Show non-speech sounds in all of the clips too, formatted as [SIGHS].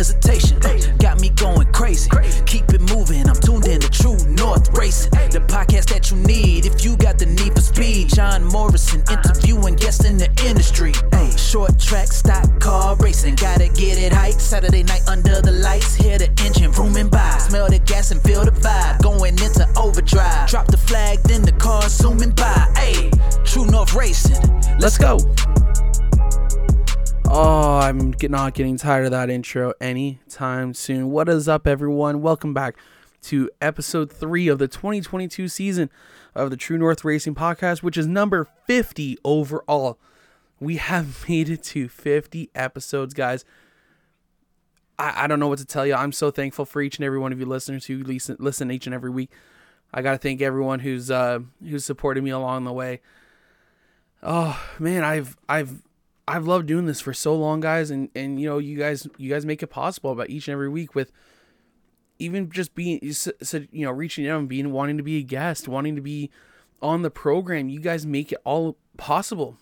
hesitation. Got me going crazy. Keep it moving, I'm tuned in to True North Racing. The podcast that you need if you got the need for speed. John Morrison interviewing guests in the industry. Short track, stock car racing. Gotta get it hype. Saturday night under the lights. Hear the engine rooming by. Smell the gas and feel the vibe. Going into overdrive. Drop the flag, then the car zooming by. Hey, True North Racing. Let's go. Oh, I'm not getting tired of that intro anytime soon. What is up, everyone? Welcome back to episode three of the 2022 season of the True North Racing Podcast, which is number 50 overall. We have [LAUGHS] made it to 50 episodes, guys. I, I don't know what to tell you. I'm so thankful for each and every one of you listeners who listen, listen each and every week. I got to thank everyone who's uh, who's supported me along the way. Oh man, I've I've I've loved doing this for so long, guys, and and you know you guys you guys make it possible about each and every week with even just being you know reaching out and being wanting to be a guest, wanting to be on the program. You guys make it all possible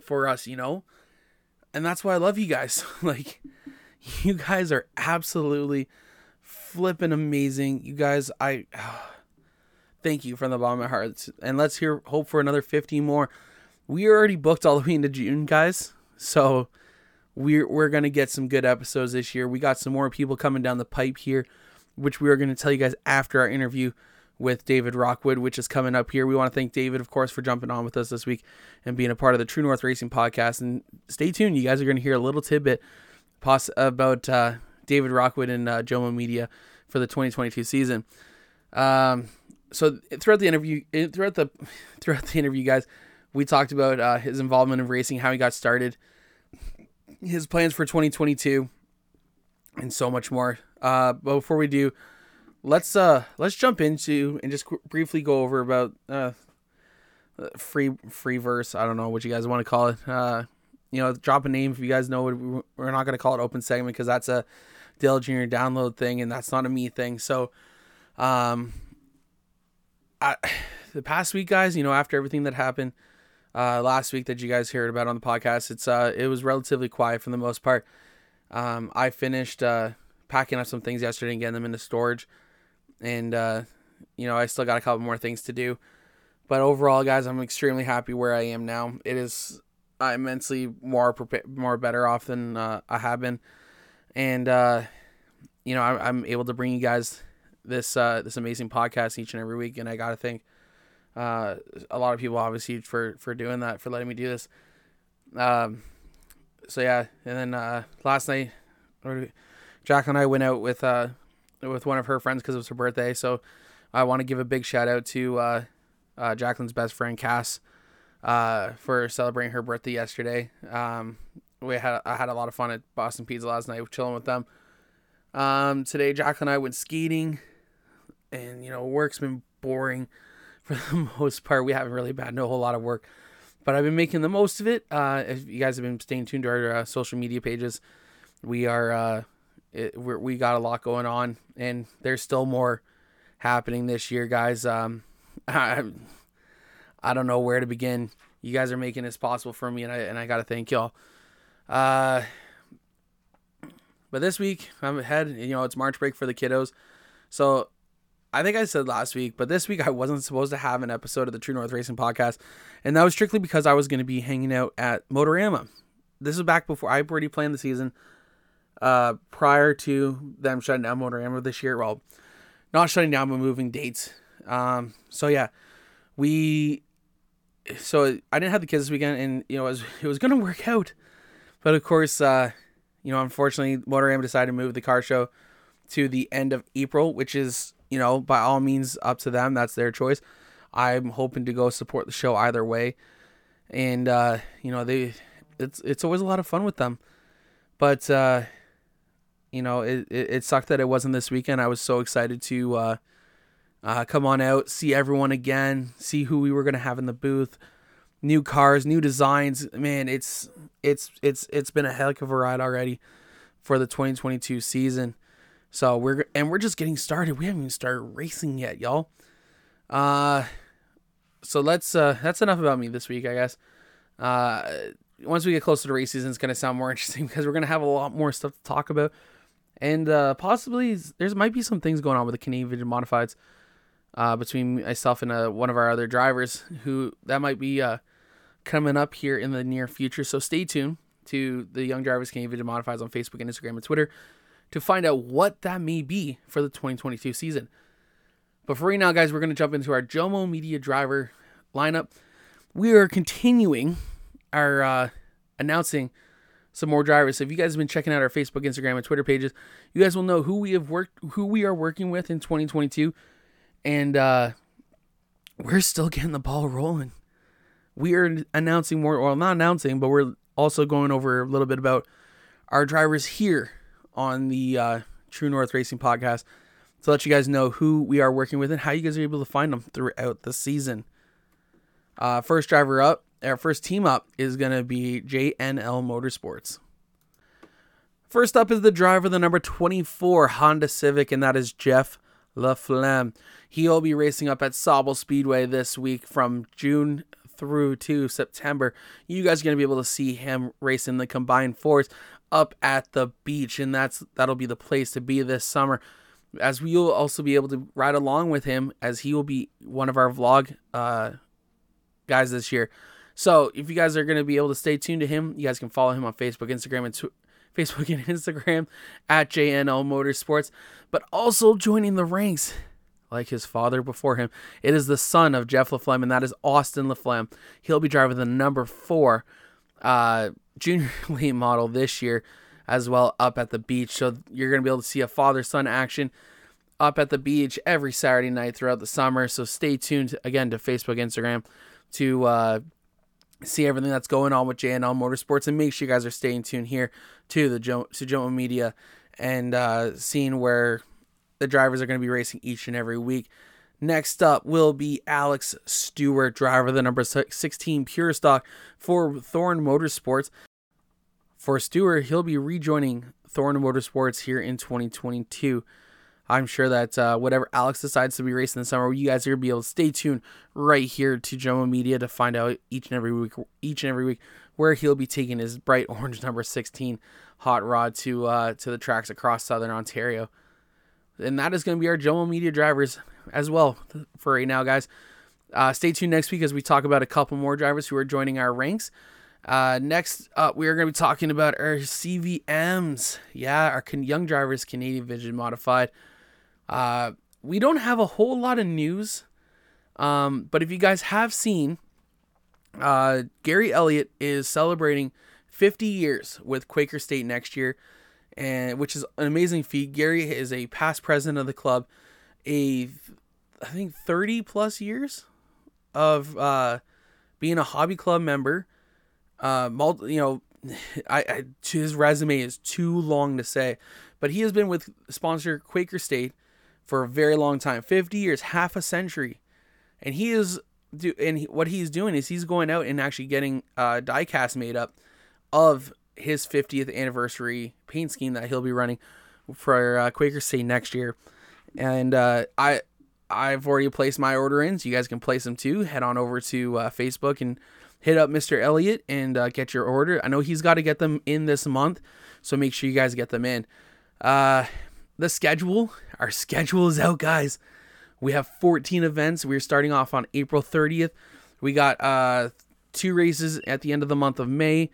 for us, you know, and that's why I love you guys. [LAUGHS] like you guys are absolutely flipping amazing. You guys, I [SIGHS] thank you from the bottom of my heart, and let's hear hope for another fifty more we already booked all the way into June, guys. So we're we're gonna get some good episodes this year. We got some more people coming down the pipe here, which we are gonna tell you guys after our interview with David Rockwood, which is coming up here. We want to thank David, of course, for jumping on with us this week and being a part of the True North Racing podcast. And stay tuned, you guys are gonna hear a little tidbit poss- about uh, David Rockwood and uh, Jomo Media for the 2022 season. Um, so throughout the interview, throughout the [LAUGHS] throughout the interview, guys we talked about uh, his involvement in racing, how he got started, his plans for 2022, and so much more. Uh, but before we do, let's uh let's jump into and just qu- briefly go over about uh free free verse. I don't know what you guys want to call it. Uh, you know, drop a name if you guys know it. We're not gonna call it open segment because that's a Dale Jr. download thing, and that's not a me thing. So, um, I [SIGHS] the past week, guys, you know, after everything that happened uh, last week that you guys heard about on the podcast. It's uh, it was relatively quiet for the most part. Um, I finished uh, packing up some things yesterday and getting them into storage, and uh, you know I still got a couple more things to do. But overall, guys, I'm extremely happy where I am now. It is uh, immensely more prepa- more better off than uh, I have been, and uh, you know I, I'm able to bring you guys this uh, this amazing podcast each and every week, and I gotta thank uh, a lot of people obviously for for doing that for letting me do this. Um so yeah and then uh last night jack and i went out with uh with one of her friends because it was her birthday. So i want to give a big shout out to uh, uh jacqueline's best friend cass uh for celebrating her birthday yesterday. Um we had i had a lot of fun at boston pizza last night chilling with them. Um today jacqueline and i went skating and you know work's been boring for the [LAUGHS] most part. We haven't really had no whole lot of work, but I've been making the most of it. Uh, if you guys have been staying tuned to our uh, social media pages, we are uh, it, we got a lot going on, and there's still more happening this year, guys. Um, [LAUGHS] I, I don't know where to begin. You guys are making this possible for me, and I and I gotta thank y'all. Uh, but this week I'm ahead. You know, it's March break for the kiddos, so I think I said last week, but this week I wasn't supposed to have an episode of the True North Racing podcast, and that was strictly because I was going to be hanging out at Motorama. This was back before I already planned the season, uh, prior to them shutting down Motorama this year. Well, not shutting down, but moving dates. Um, so yeah, we. So I didn't have the kids this weekend, and you know it was it was going to work out, but of course, uh, you know, unfortunately, Motorama decided to move the car show to the end of April, which is you know, by all means, up to them. That's their choice. I'm hoping to go support the show either way, and uh, you know, they it's it's always a lot of fun with them. But uh, you know, it, it, it sucked that it wasn't this weekend. I was so excited to uh, uh, come on out, see everyone again, see who we were gonna have in the booth, new cars, new designs. Man, it's it's it's it's been a heck of a ride already for the 2022 season. So we're and we're just getting started. We haven't even started racing yet, y'all. Uh so let's uh that's enough about me this week, I guess. Uh once we get closer to race season, it's gonna sound more [LAUGHS] interesting because we're gonna have a lot more stuff to talk about. and uh, possibly there's might be some things going on with the Canadian Vintage Modifieds uh, between myself and uh, one of our other drivers who that might be uh, coming up here in the near future. So stay tuned to the Young Drivers Canadian Vintage Modifieds on Facebook and Instagram and Twitter to find out what that may be for the 2022 season. But for right now, guys, we're going to jump into our Jomo Media driver lineup. We are continuing our uh, announcing some more drivers. So if you guys have been checking out our Facebook, Instagram, and Twitter pages, you guys will know who we have worked, who we are working with in 2022, and uh, we're still getting the ball rolling. We are announcing more, well, not announcing, but we're also going over a little bit about our drivers here on the uh, True North Racing podcast to let you guys know who we are working with and how you guys are able to find them throughout the season. Uh, first driver up our first team up is going to be JNL Motorsports. First up is the driver, the number 24 Honda Civic, and that is Jeff LaFlamme. He'll be racing up at Sauble Speedway this week from June through to September. You guys are going to be able to see him racing the combined force up at the beach, and that's that'll be the place to be this summer. As we will also be able to ride along with him, as he will be one of our vlog uh, guys this year. So if you guys are going to be able to stay tuned to him, you guys can follow him on Facebook, Instagram, and tw- [LAUGHS] Facebook and Instagram at JNL Motorsports. But also joining the ranks, like his father before him, it is the son of Jeff LaFlamme, and that is Austin LaFlamme. He'll be driving the number four uh, junior [LAUGHS] late model this year as well up at the beach. So you're going to be able to see a father son action up at the beach every Saturday night throughout the summer. So stay tuned again to Facebook, Instagram to uh, see everything that's going on with JNL Motorsports and make sure you guys are staying tuned here to the jo- to Jomo Media and uh, seeing where the drivers are going to be racing each and every week. Next up will be Alex Stewart, driver of the number 16 Pure Stock for Thorn Motorsports. For Stewart, he'll be rejoining Thorn Motorsports here in 2022. I'm sure that uh, whatever Alex decides to be racing this summer, you guys are gonna be able to stay tuned right here to Jomo Media to find out each and every week, each and every week, where he'll be taking his bright orange [LAUGHS] number 16 hot rod to uh, to the tracks across Southern Ontario. And that is going to be our Jomo Media drivers as well for right now, guys. Uh, stay tuned next week as we talk about a couple more drivers who are joining our ranks. Uh, next up, we are going to be talking about our CVMs. Yeah, our young drivers, Canadian Vintage Modified. Uh, we don't have a whole lot of news, um, but if you guys have seen, uh, Gary Elliott is celebrating 50 years with Quaker State next year, and which is an amazing feat. Gary is a past president of the club, a I think 30 plus years of uh, being a hobby club member. Uh, multi, you know, [SIGHS] I, I his resume is too long to say, but he has been with sponsor Quaker State for a very long time 50 years, half a century. And he is do and he, what he's doing is he's going out and actually getting uh, diecast made up of his 50th anniversary paint scheme that he'll be running for uh, Quaker State next year. And uh, I I've already placed my order in, so you guys can place them too. Head on over to uh, Facebook and hit up Mr. Elliott and uh, get your order. I know he's got to get them in this month, so make sure you guys get them in. Uh, the schedule. Our schedule is out, guys. We have 14 events. We're starting off on April 30th. We got uh, two races at the end of the month of May.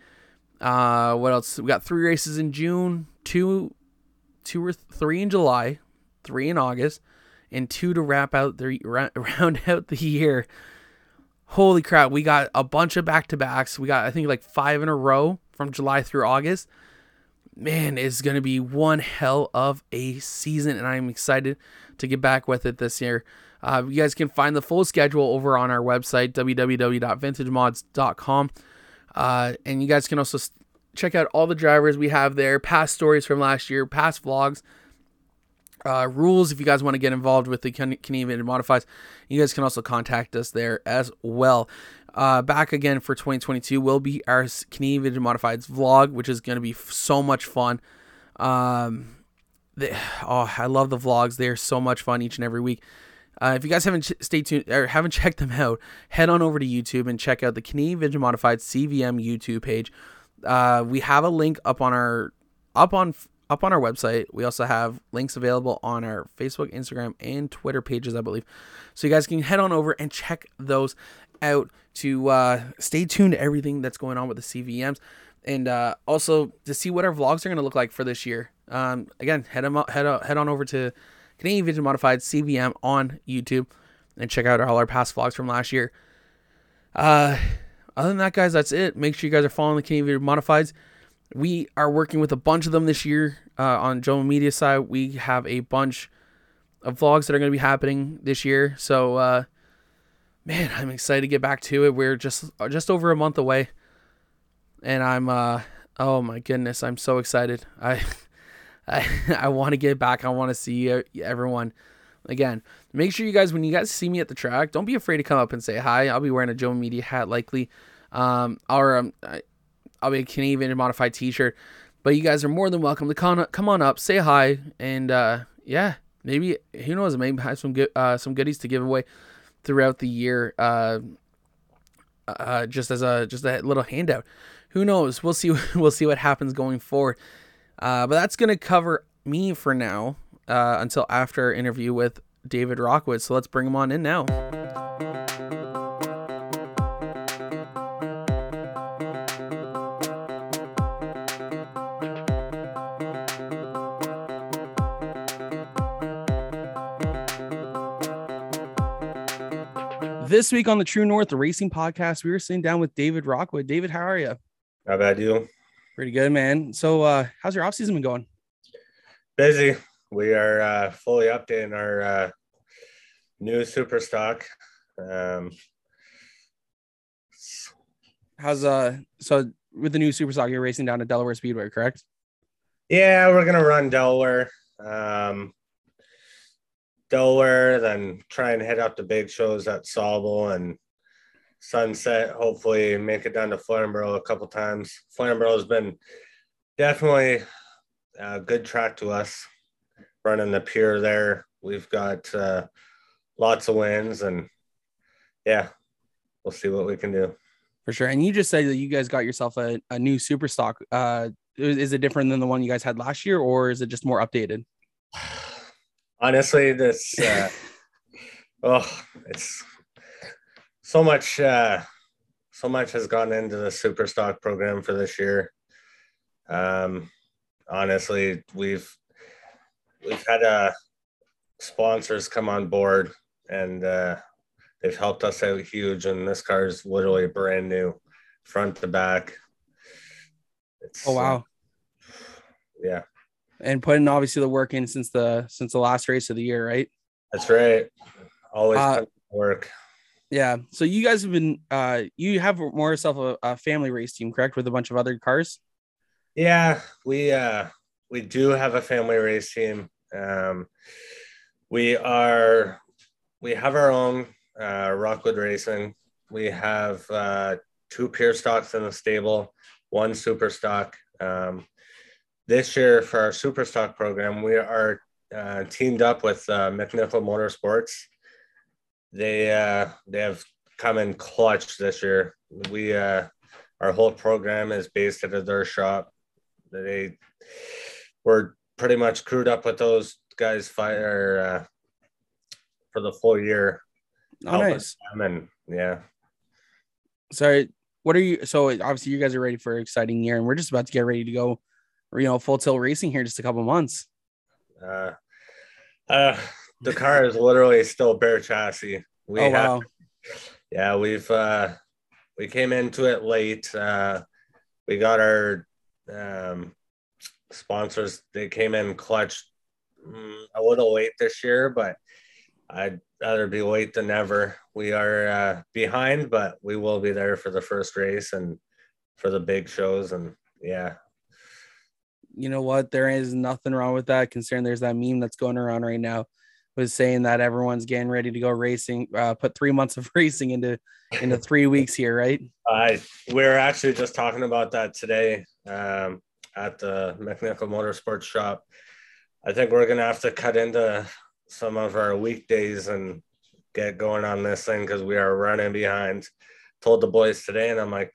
Uh, what else? We got three races in June, two, two or three in July, three in August, and two to wrap out the [LAUGHS] round out the year. Holy crap! We got a bunch of back to backs. We got I think like five in a row from July through August man, it's going to be one hell of a season, and I'm excited to get back with it this year. Uh, you guys can find the full schedule over on our website, www.vintagemods.com. Uh, and you guys can also check out all the drivers we have there, past stories from last year, past vlogs, uh, rules if you guys want to get involved with the Canadian Modifies. You guys can also contact us there as well. Uh, back again for 2022 will be our Canadian Modifieds vlog, which is going to be so much fun. Um, they, oh, I love the vlogs. They are so much fun each and every week. Uh, if you guys haven't ch- stay tuned or haven't [LAUGHS] checked them out, head on over to YouTube and check out the Canadian Vintage Modified CVM YouTube page. Uh, we have a link up on our up on up on our website. We also have links available on our Facebook, Instagram, and Twitter pages, I believe. So you guys can head on over and check those out to uh, stay tuned to everything that's going on with the CVMs and uh, also to see what our vlogs are going to look like for this year. Um, again, head on, head, on, head on over to Canadian Vintage Modified CVM on YouTube and check out all our past vlogs from last year. Uh, other than that, guys, that's it. Make sure you guys are following the Canadian Vintage Modifieds. We are working with a bunch of them this year uh, on Jomo Media side. We have a bunch of vlogs that are going to be happening this year. So, uh, man, I'm excited to get back to it. We're just just over a month away, and I'm uh, oh my goodness, I'm so excited. I [LAUGHS] I [LAUGHS] I want to get back. I want to see everyone again. Make sure you guys, when you guys see me at the track, don't be afraid to come up and say hi. I'll be wearing a Jomo Media hat likely, um, or um, I'll be a Canadian modified T-shirt. But you guys are more than welcome to come come on up, say hi, and uh, yeah, maybe who knows, maybe have some good uh, some goodies to give away throughout the year. Uh, uh, just as a just a little handout. Who knows? We'll see. [LAUGHS] We'll see what happens going forward. Uh, but that's gonna cover me for now uh, until after interview with David Rockwood. So let's bring him on in now. This week on the True North Racing Podcast, we were sitting down with David Rockwood. David, how are you? How about you? Pretty good, man. So, uh, how's your off season been going? Busy. We are uh, fully updating our uh, new super stock. Um, how's uh? So with the new super stock, you're racing down to Delaware Speedway, correct? Yeah, we're gonna run Delaware. Um, Delaware, then try and head out to big shows at Sauble and Sunset. Hopefully, make it down to Flamborough a couple times. Flamborough has been definitely a good track to us. Running the pier there, we've got uh, lots of wins, and yeah, we'll see what we can do. For sure. And you just said that you guys got yourself a, a new super stock. Uh, is it different than the one you guys had last year, or is it just more updated? [SIGHS] [SIGHS] honestly, this [LAUGHS] uh, oh, it's so much. Uh, so much has gone into the super stock program for this year. Um, honestly, we've we've had uh, sponsors come on board, and uh, they've helped us out huge. And this car is literally brand new, front to back. It's, oh wow! Uh, yeah, and putting obviously the work in since the since the last race of the year, right? That's right. Always uh, work. Yeah. So you guys have been uh you have more yourself a, a, family race team, correct? With a bunch of other cars? Yeah, we uh we do have a family race team. Um we are we have our own uh Rockwood Racing. We have uh two pure stocks in the stable, one super stock. Um this year for our super stock program, we are uh, teamed up with uh, McNichol Motorsports. They uh, they have come in clutch this year. We uh, our whole program is based at their shop. They were pretty much crewed up with those guys fire uh, for the full year. Oh, nice. And yeah. Sorry, what are you? So obviously you guys are ready for an exciting year, and we're just about to get ready to go you know full tilt racing here just a couple months. Uh, uh the car is literally still bare chassis. We oh, have, wow. yeah we've uh we came into it late. Uh we got our um sponsors they came in clutch mm, a little late this year but i'd rather be late than never. We are uh behind but we will be there for the first race and for the big shows and yeah you know what? There is nothing wrong with that. Considering there's that meme that's going around right now, was saying that everyone's getting ready to go racing. Uh, put three months of [LAUGHS] racing into into three weeks here, right? I we are actually just talking about that today um, at the McNichol Motorsports shop. I think we're gonna have to cut into some of our weekdays and get going on this thing because we are running behind. Told the boys today, and I'm like,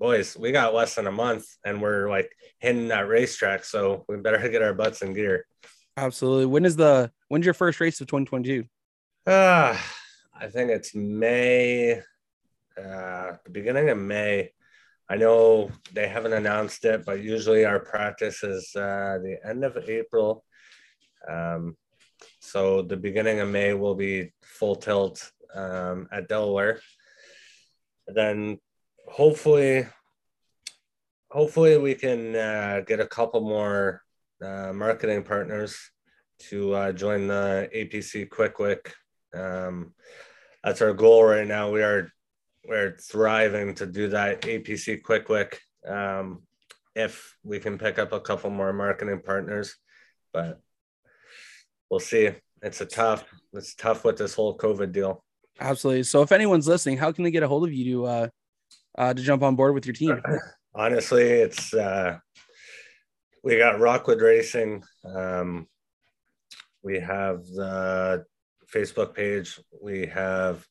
boys, we got less than a month and we're like hitting that racetrack. So we better [LAUGHS] get our butts in gear. Absolutely. When is the when's your first race of 2022? Uh, I think it's May, uh, the beginning of May. I know they haven't announced it, but usually our practice is uh, the end of April. Um, so the beginning of May will be full tilt um, at Delaware. Then hopefully, hopefully we can uh, get a couple more uh, marketing partners to uh, join the APC Quick Um, that's our goal right now. We are we're thriving to do that APC Quick Um, if we can pick up a couple more marketing partners, but we'll see. It's a tough. It's tough with this whole COVID deal. Absolutely. So if anyone's listening, how can they get a hold of you to uh, uh to jump on board with your team? [LAUGHS] Honestly, it's uh we got Rockwood Racing. Um we have the Facebook page. We have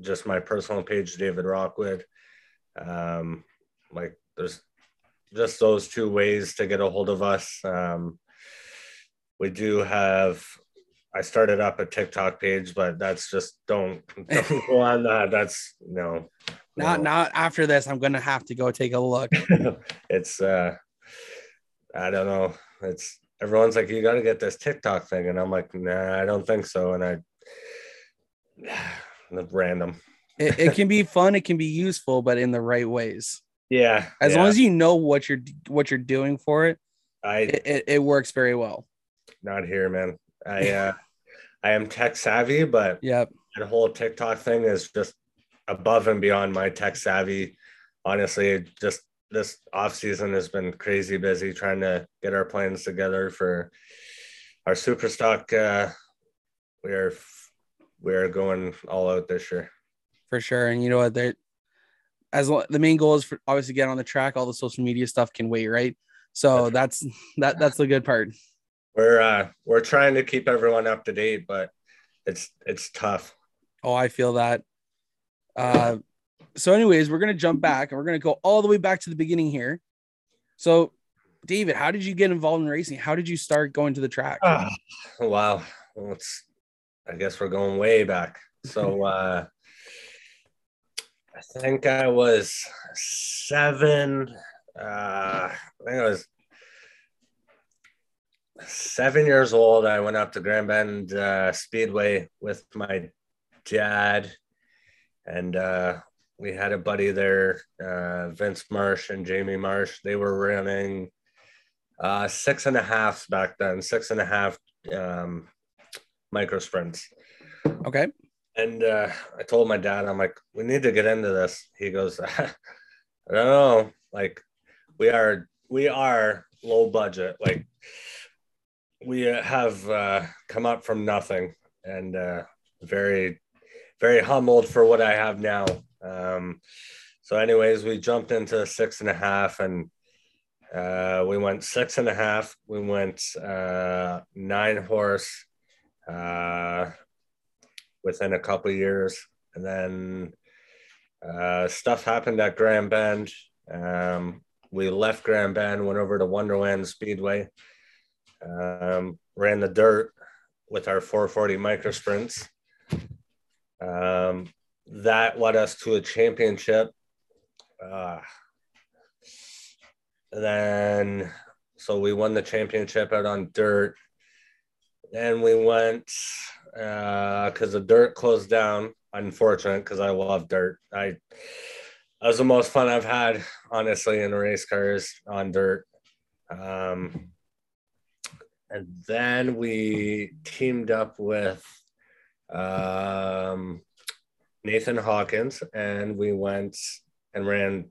just my personal page, David Rockwood. Um, like there's just those two ways to get a hold of us. Um, we do have I started up a TikTok page, but that's just don't, don't [LAUGHS] go on that. That's no, not no. not after this. I'm gonna have to go take a look. [LAUGHS] it's uh I don't know. It's everyone's like, you gotta get this TikTok thing. And I'm like, nah, I don't think so. And I [SIGHS] the random. it, it can be fun, it can be useful, but in the right ways. Yeah. As yeah. long as you know what you're what you're doing for it, I it, it, it works very well. Not here, man. I uh I am tech savvy, but [LAUGHS] yeah, that whole TikTok thing is just above and beyond my tech savvy. Honestly, just this off season has been crazy busy trying to get our plans together for our super stock. Uh, we are we are going all out this year for sure. And you know what? There, as the main goal is for obviously get on the track. All the social media stuff can wait, right? So that's that that's the good part we're uh we're trying to keep everyone up to date, but it's it's tough. Oh, I feel that. Uh so anyways, we're gonna jump back and we're gonna go all the way back to the beginning here. So David, how did you get involved in racing? How did you start going to the track? Oh, wow. Well, it's I guess we're going way back. So [LAUGHS] uh I think I was seven. Uh, I think I was seven years old, I went up to Grand Bend uh, Speedway with my dad, and uh, we had a buddy there, uh, Vince Marsh and Jamie Marsh. They were running uh, six and a half back then, six and a half um, micro sprints. Okay. And uh, I told my dad, I'm like, we need to get into this. He goes, [LAUGHS] I don't know, like we are we are low budget, like we have uh, come up from nothing and uh, very, very humbled for what I have now. Um, so, anyways, we jumped into six and a half and uh, we went six and a half. We went uh, nine horse uh, within a couple years. And then uh, stuff happened at Grand Bend. Um, we left Grand Bend, went over to Wonderland Speedway um, ran the dirt with our 440 micro sprints. Um, that led us to a championship. Uh, then, so we won the championship out on dirt. Then we went because uh, the dirt closed down. Unfortunate because I love dirt. I that was the most fun I've had, honestly, in race cars on dirt. Um, and then we teamed up with um, Nathan Hawkins, and we went and ran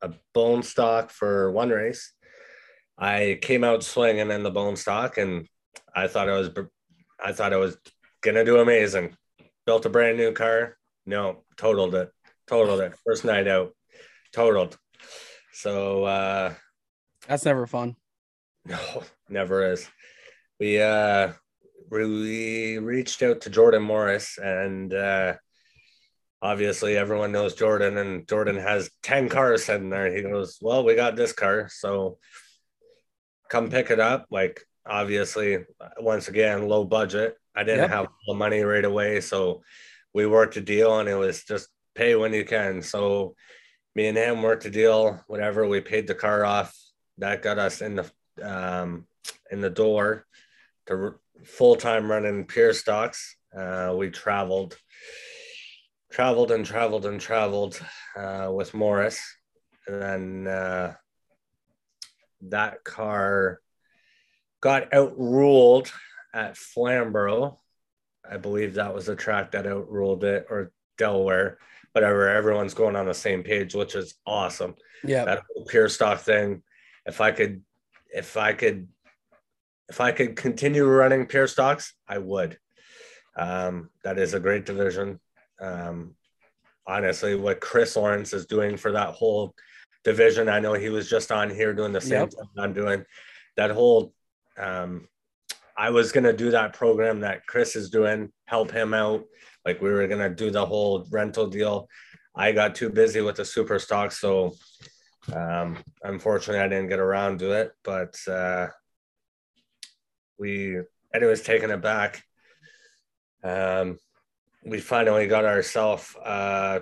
a bone stock for one race. I came out swinging in the bone stock, and I thought I was, I thought I was gonna do amazing. Built a brand new car. No, totaled it. Totaled it. First night out, totaled. So uh, that's never fun. [LAUGHS] No, never is. We uh we reached out to Jordan Morris and uh obviously everyone knows Jordan, and Jordan has 10 cars sitting there. He goes, Well, we got this car. So come pick it up. Like, obviously, once again, low budget. I didn't Yep. have the money right away. So we worked a deal, and it was just pay when you can. So me and him worked a deal, whatever. We paid the car off. That got us in the um, in the door to full time running Pure Stocks. Uh, we traveled, traveled and traveled and traveled uh, with Morris, and then uh, that car got outruled at Flamborough. I believe that was the track that outruled it, or Delaware, whatever. Everyone's going on the same page, which is awesome Yeah. that whole pure stock thing. If I could, if I could, if I could continue running pure stocks, I would. Um, that is a great division. Um, honestly, what Chris Lawrence is doing for that whole division, I know he was just on here doing the same Yep. thing I'm doing. That whole, um, I was gonna do that program that Chris is doing, help him out. Like we were gonna do the whole rental deal. I got too busy with the super stock, so um, unfortunately, I didn't get around to it, but uh, we, anyways, taking it back. Um, we finally got ourselves uh,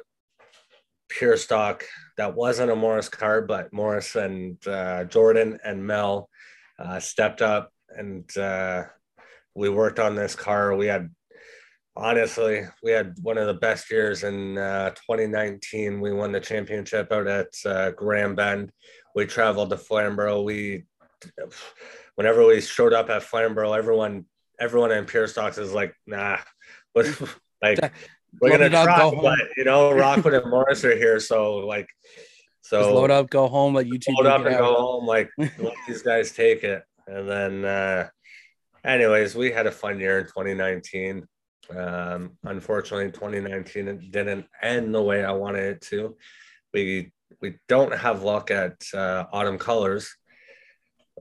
pure stock that wasn't a Morris car, but Morris and uh, Jordan and Mel uh, stepped up and uh, we worked on this car. We had honestly, we had one of the best years in uh, 2019. We won the championship out at uh, Grand Bend. We traveled to Flamborough. We, whenever we showed up at Flamborough, everyone, everyone in Pure Stocks is like, nah, [LAUGHS] but like we're gonna up, try, but you know, [LAUGHS] Rockwood and Morris are here, so like, so Just load up, go home, let you two load up and out. go home. Like [LAUGHS] let these guys take it. And then, uh, anyways, we had a fun year in 2019. Um, unfortunately, 2019 it didn't end the way I wanted it to. We we don't have luck at uh, autumn colors.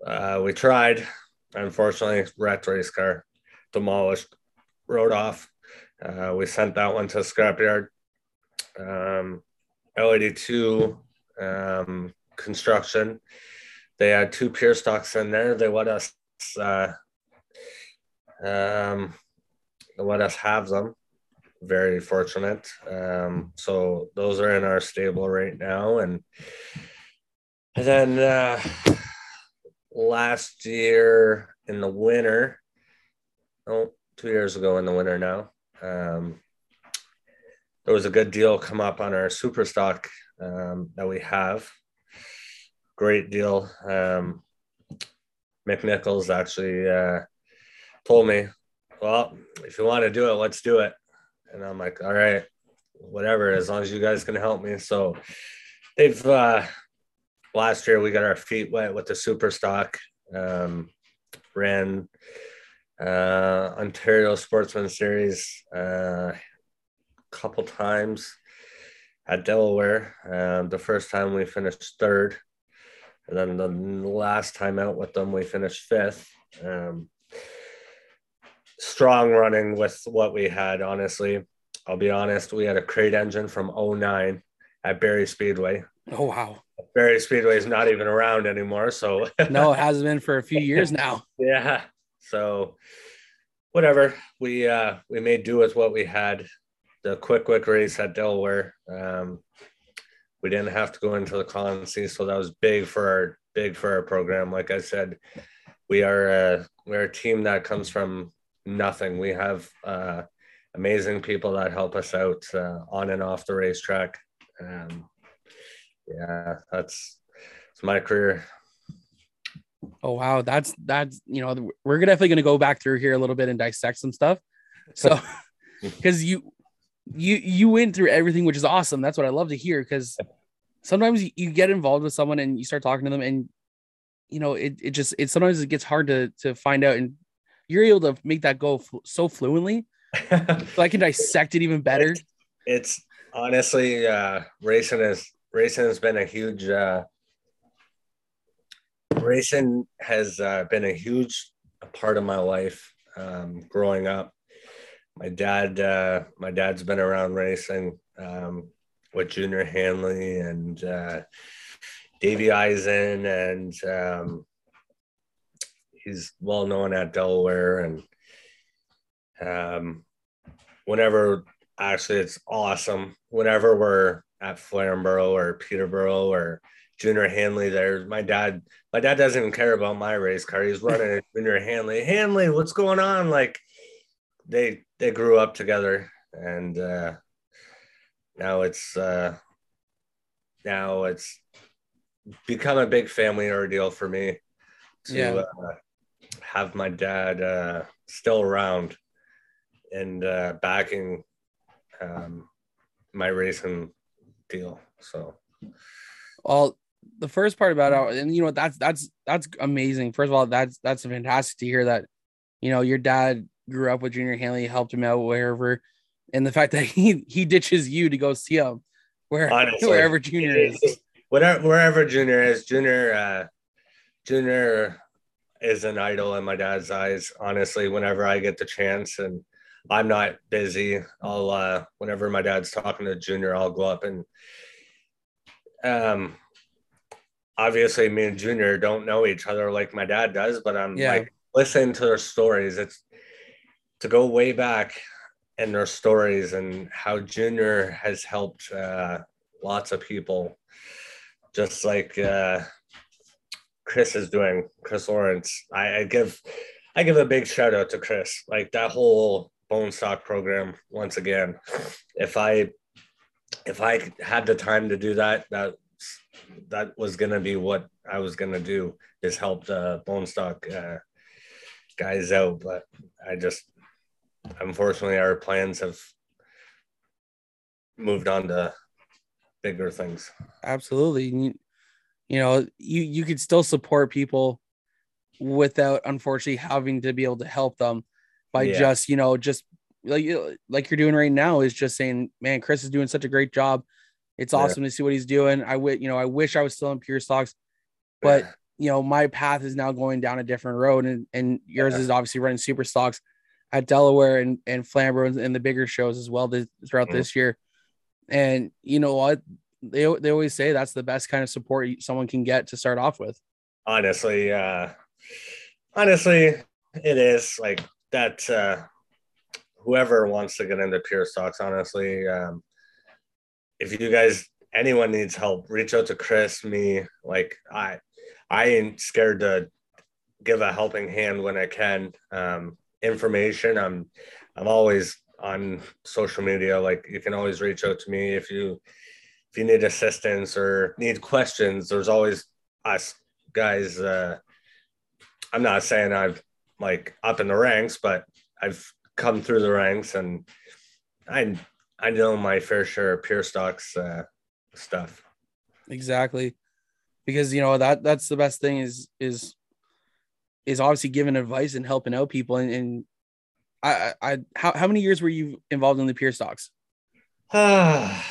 Uh, we tried. Unfortunately, rat race car demolished, rode off. Uh, we sent that one to scrapyard. Um, L82 um, construction. They had two pure stocks in there. They let us uh, um, let us have them. Very fortunate. Um, so those are in our stable right now, and and then uh, last year in the winter, oh, two years ago in the winter now, um, there was a good deal come up on our super stock um, that we have. Great deal. Um, McNichols actually uh, told me, "Well, if you want to do it, let's do it." And I'm like, "All right, whatever, as long as you guys can help me." So they've uh, last year we got our feet wet with the super stock. Um, ran uh, Ontario Sportsman Series uh, a couple times at Delaware. Um, the first time we finished third, and then the last time out with them we finished fifth. Um, strong running with what we had. Honestly, I'll be honest. We had a crate engine from 09 at Barrie Speedway. Oh wow. Barrie Speedway is not even around anymore, so [LAUGHS] No, it hasn't been for a few years now. yeah. So whatever. We uh we made do with what we had. The quick quick race at Delaware. Um we didn't have to go into the Colonsea, so that was big for our big for our program. Like I said, we are uh we're a team that comes from nothing. We have uh amazing people that help us out uh, on and off the racetrack. Um yeah, that's it's my career. Oh wow, that's that's you know we're definitely gonna go back through here a little bit and dissect some stuff. So [LAUGHS] because you you you went through everything, which is awesome. That's what I love to hear because sometimes you, get involved with someone and you start talking to them and you know it it just it sometimes it gets hard to to find out and you're able to make that go fl- so fluently. [LAUGHS] So I can dissect it even better. it's honestly uh racing is racing has been a huge uh racing has uh, been a huge part of my life um growing up my dad uh my dad's been around racing um, with Junior Hanley and uh, Davey Eisen, and um, he's well known at Delaware. And um, whenever, actually, it's awesome. Whenever we're at Flamborough or Peterborough or Junior Hanley, there, my dad, my dad doesn't even care about my race car. He's [LAUGHS] running a Junior Hanley. Hanley, what's going on? Like, they they grew up together, and uh, now it's uh, now it's become a big family ordeal for me to Yeah. uh, have my dad uh, still around and uh, backing um, my racing deal. So Well, the first part about it, and you know that's that's that's amazing. First of all, that's that's fantastic to hear that. You know, your dad grew up with Junior Hanley, helped him out wherever, and the fact that [LAUGHS] he he ditches you to go see him where Honestly, wherever Junior is. [LAUGHS] whatever wherever Junior is, Junior uh, Junior is an idol in my dad's eyes. Honestly, whenever I get the chance and I'm not busy, I'll uh, whenever my dad's talking to Junior, I'll go up and um obviously me and Junior don't know each other like my dad does, but I'm Yeah. like listening to their stories. It's to go way back in their stories and how Junior has helped uh, lots of people, just like uh, Chris is doing. Chris Lawrence, I, I give, I give a big shout out to Chris. Like that whole bone stock program. Once again, if I, if I had the time to do that, that that was gonna be what I was gonna do is help the bone stock uh, guys out. But I just unfortunately our plans have moved on to bigger things. Absolutely. You, you know, you you could still support people without unfortunately having to be able to help them by Yeah. just, you know, just like you- like you're doing right now is just saying, man, Chris is doing such a great job. It's Yeah. awesome to see what he's doing. I would, you know, I wish I was still in pure stocks, but Yeah. you know, my path is now going down a different road and and yours Yeah. is obviously running super stocks at Delaware and and Flamborough and, the bigger shows as well this, throughout Mhm. this year. And you know what? They they always say that's the best kind of support someone can get to start off with. honestly, uh honestly, it is like that uh whoever wants to get into pure stocks, honestly, um if you guys anyone needs help, reach out to Chris, me. Like I I ain't scared to give a helping hand when I can. Um information. I'm I'm always on social media. Like you can always reach out to me if you if you need assistance or need questions. There's always us guys. Uh, I'm not saying I've like up in the ranks, but I've come through the ranks and I I know my fair share of pure stocks uh, stuff. Exactly. Because you know that that's the best thing is is is obviously giving advice and helping out people and, and I, I how, how many years were you involved in the pure stocks? Ah,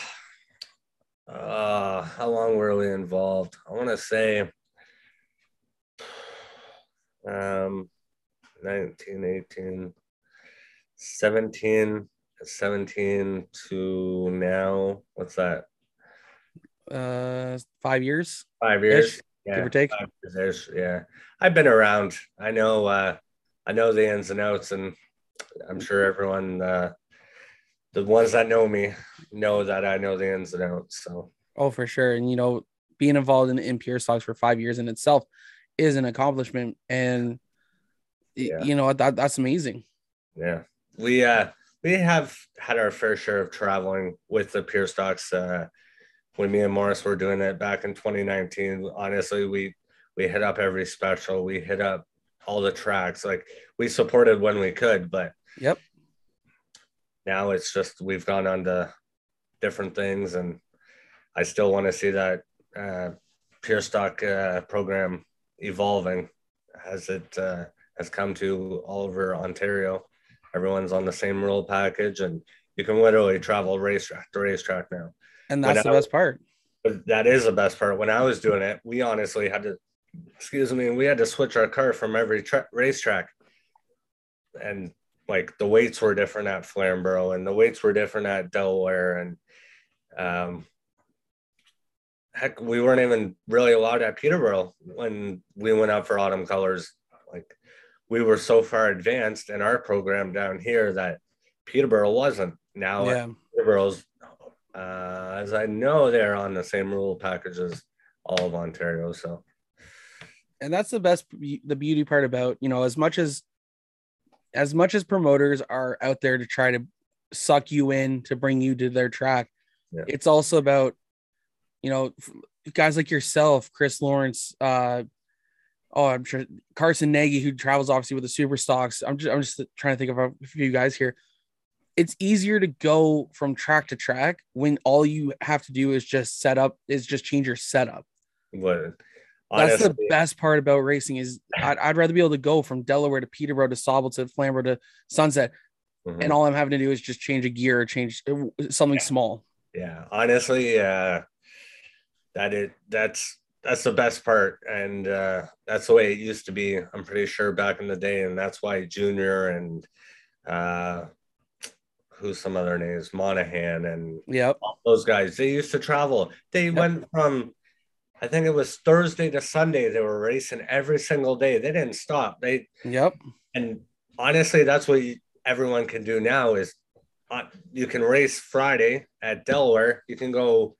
[SIGHS] uh, how long were we involved? I want to say [SIGHS] um 19, 18, 17, 17 to now. What's that? Uh five years, Five years? Yeah. give or take. yeah. I've been around. I know uh I know the ins and outs and I'm sure everyone uh the ones that know me know that I know the ins and outs. So Oh, for sure. And you know, being involved in, in pure stocks for five years in itself is an accomplishment. And Yeah. you know that that's amazing. yeah. We uh we have had our fair share of traveling with the Pure Stocks uh when me and Morris were doing it back in 2019. Honestly, we we hit up every special, we hit up all the tracks. Like we supported when we could, but Yep. now it's just we've gone on to different things and I still want to see that uh, pure stock uh, program evolving as it uh, has come to all over Ontario. Everyone's on the same rule package and you can literally travel racetrack to racetrack now. And When that's the I- best part. That is the best part. When I was doing it, we honestly had to, excuse me, we had to switch our car from every tra- racetrack. And like the weights were different at Flamborough and the weights were different at Delaware. And Um, heck, we weren't even really allowed at Peterborough when we went out for autumn colors. Like we were so far advanced in our program down here that Peterborough wasn't. Now Yeah. Peterborough's, uh, as I know, they're on the same rule package as all of Ontario. So and that's the best the beauty part about you know as much as as much as promoters are out there to try to suck you in to bring you to their track Yeah. it's also about you know guys like yourself chris lawrence uh oh i'm sure carson nagy who travels obviously with the super stocks. I'm just i'm just trying to think of a few guys here. It's easier to go from track to track when all you have to do is just set up is just change your setup. What? That's the best part about racing is [LAUGHS] I'd, I'd rather be able to go from Delaware to Peterborough to Sauble to Flamborough to Sunset, mhm. and all I'm having to do is just change a gear or change uh, something small. yeah. Honestly uh that it that's that's the best part and uh that's the way it used to be i'm pretty sure back in the day and that's why junior and uh who's some other names monahan and Yep. all those guys they used to travel they went from i think it was thursday to sunday they were racing every single day they didn't stop they Yep. and honestly, that's what you, everyone can do now is uh, you can race Friday at Delaware. You can go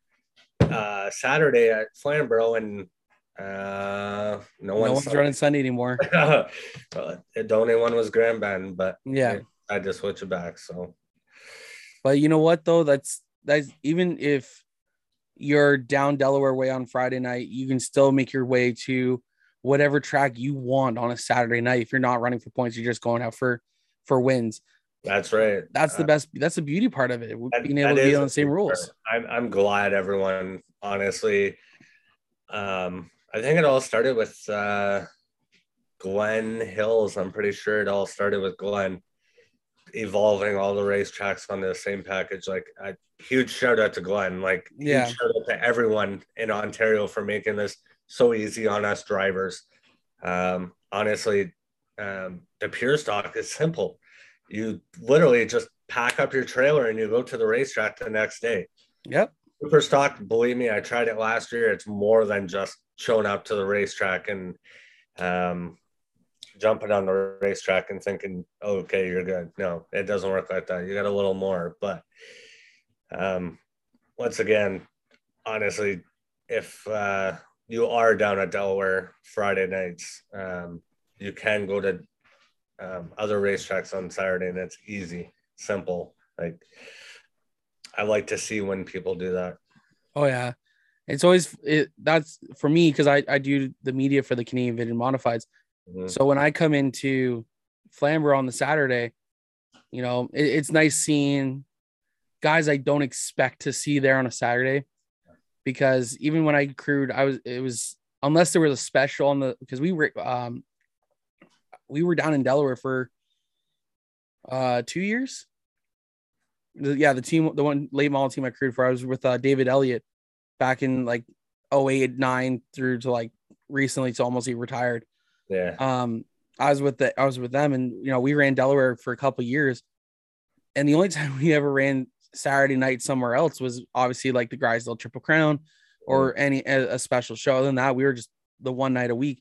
uh, Saturday at Flamborough, and uh, no No one's, running Sunday anymore. [LAUGHS] uh, the only one was Grand Bend, but Yeah. I had to switch it back. So But you know what though? That's that's even if you're down Delaware way on Friday night, you can still make your way to whatever track you want on a Saturday night. If you're not running for points, you're just going out for for wins. That's right. That's the Uh, best. That's the beauty part of it. that- Being able to be on the same rules. I'm I'm glad everyone honestly. Um, I think it all started with uh, Glen Hills. I'm pretty sure it all started with Glenn evolving all the racetracks on the same package. Like a huge shout out to Glenn. Like Yeah. huge shout out to everyone in Ontario for making this so easy on us drivers. Um, honestly, um, the pure stock is simple. You literally just pack up your trailer and you go to the racetrack the next day. Yep. Super stock, believe me, I tried it last year. It's more than just showing up to the racetrack and um, jumping on the racetrack and thinking, okay, you're good. No, it doesn't work like that. You got a little more. But um, once again, honestly, if uh, you are down at Delaware Friday nights, um, you can go to um, other racetracks on Saturday and it's easy, simple. Like, I like to see when people do that. Oh yeah, it's always it. That's for me because I I do the media for the Canadian Vintage Modifieds. Mhm. So when I come into Flamborough on the Saturday, you know it, it's nice seeing guys I don't expect to see there on a Saturday, because even when I crewed, I was it was unless there was a special on the because we were um we were down in Delaware for uh two years. The- yeah, the team, the one late model team I created for, I was with uh, David Elliott back in like 08, 9 through to like recently to almost he retired. Yeah. Um, I was with the I was with them, and you know we ran Delaware for a couple years, and the only [LAUGHS] time we ever ran Saturday night somewhere else was obviously like the Grisdale Triple Crown or any a, a special show. Other than that, we were just the one night a week.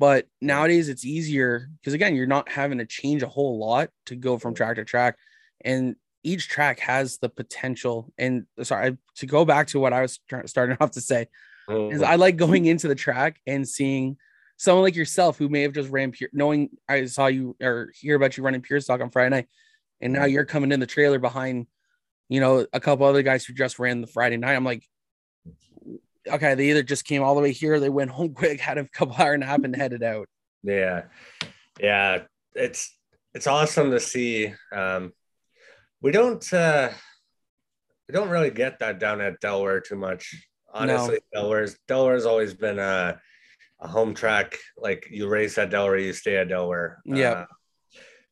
But nowadays it's easier because again, you're not having to change a whole lot to go from track to track, and each track has the potential. And sorry to go back to what I was trying, starting [LAUGHS] off to say is. I like going into the track and seeing someone like yourself who may have just ran pure, knowing I saw you or hear about you running pure stock on Friday night, and now you're coming in the trailer behind, you know, a couple other guys who just ran the Friday night. I'm like, okay, they either just came all the way here, they went home quick, [LAUGHS] had a couple hour nap, and headed out. Yeah, yeah, it's it's awesome to see. Um, we don't uh, we don't really get that down at Delaware too much. Honestly, Delaware's Delaware's always been a a home track. Like you race at Delaware, you stay at Delaware. Yeah. Uh,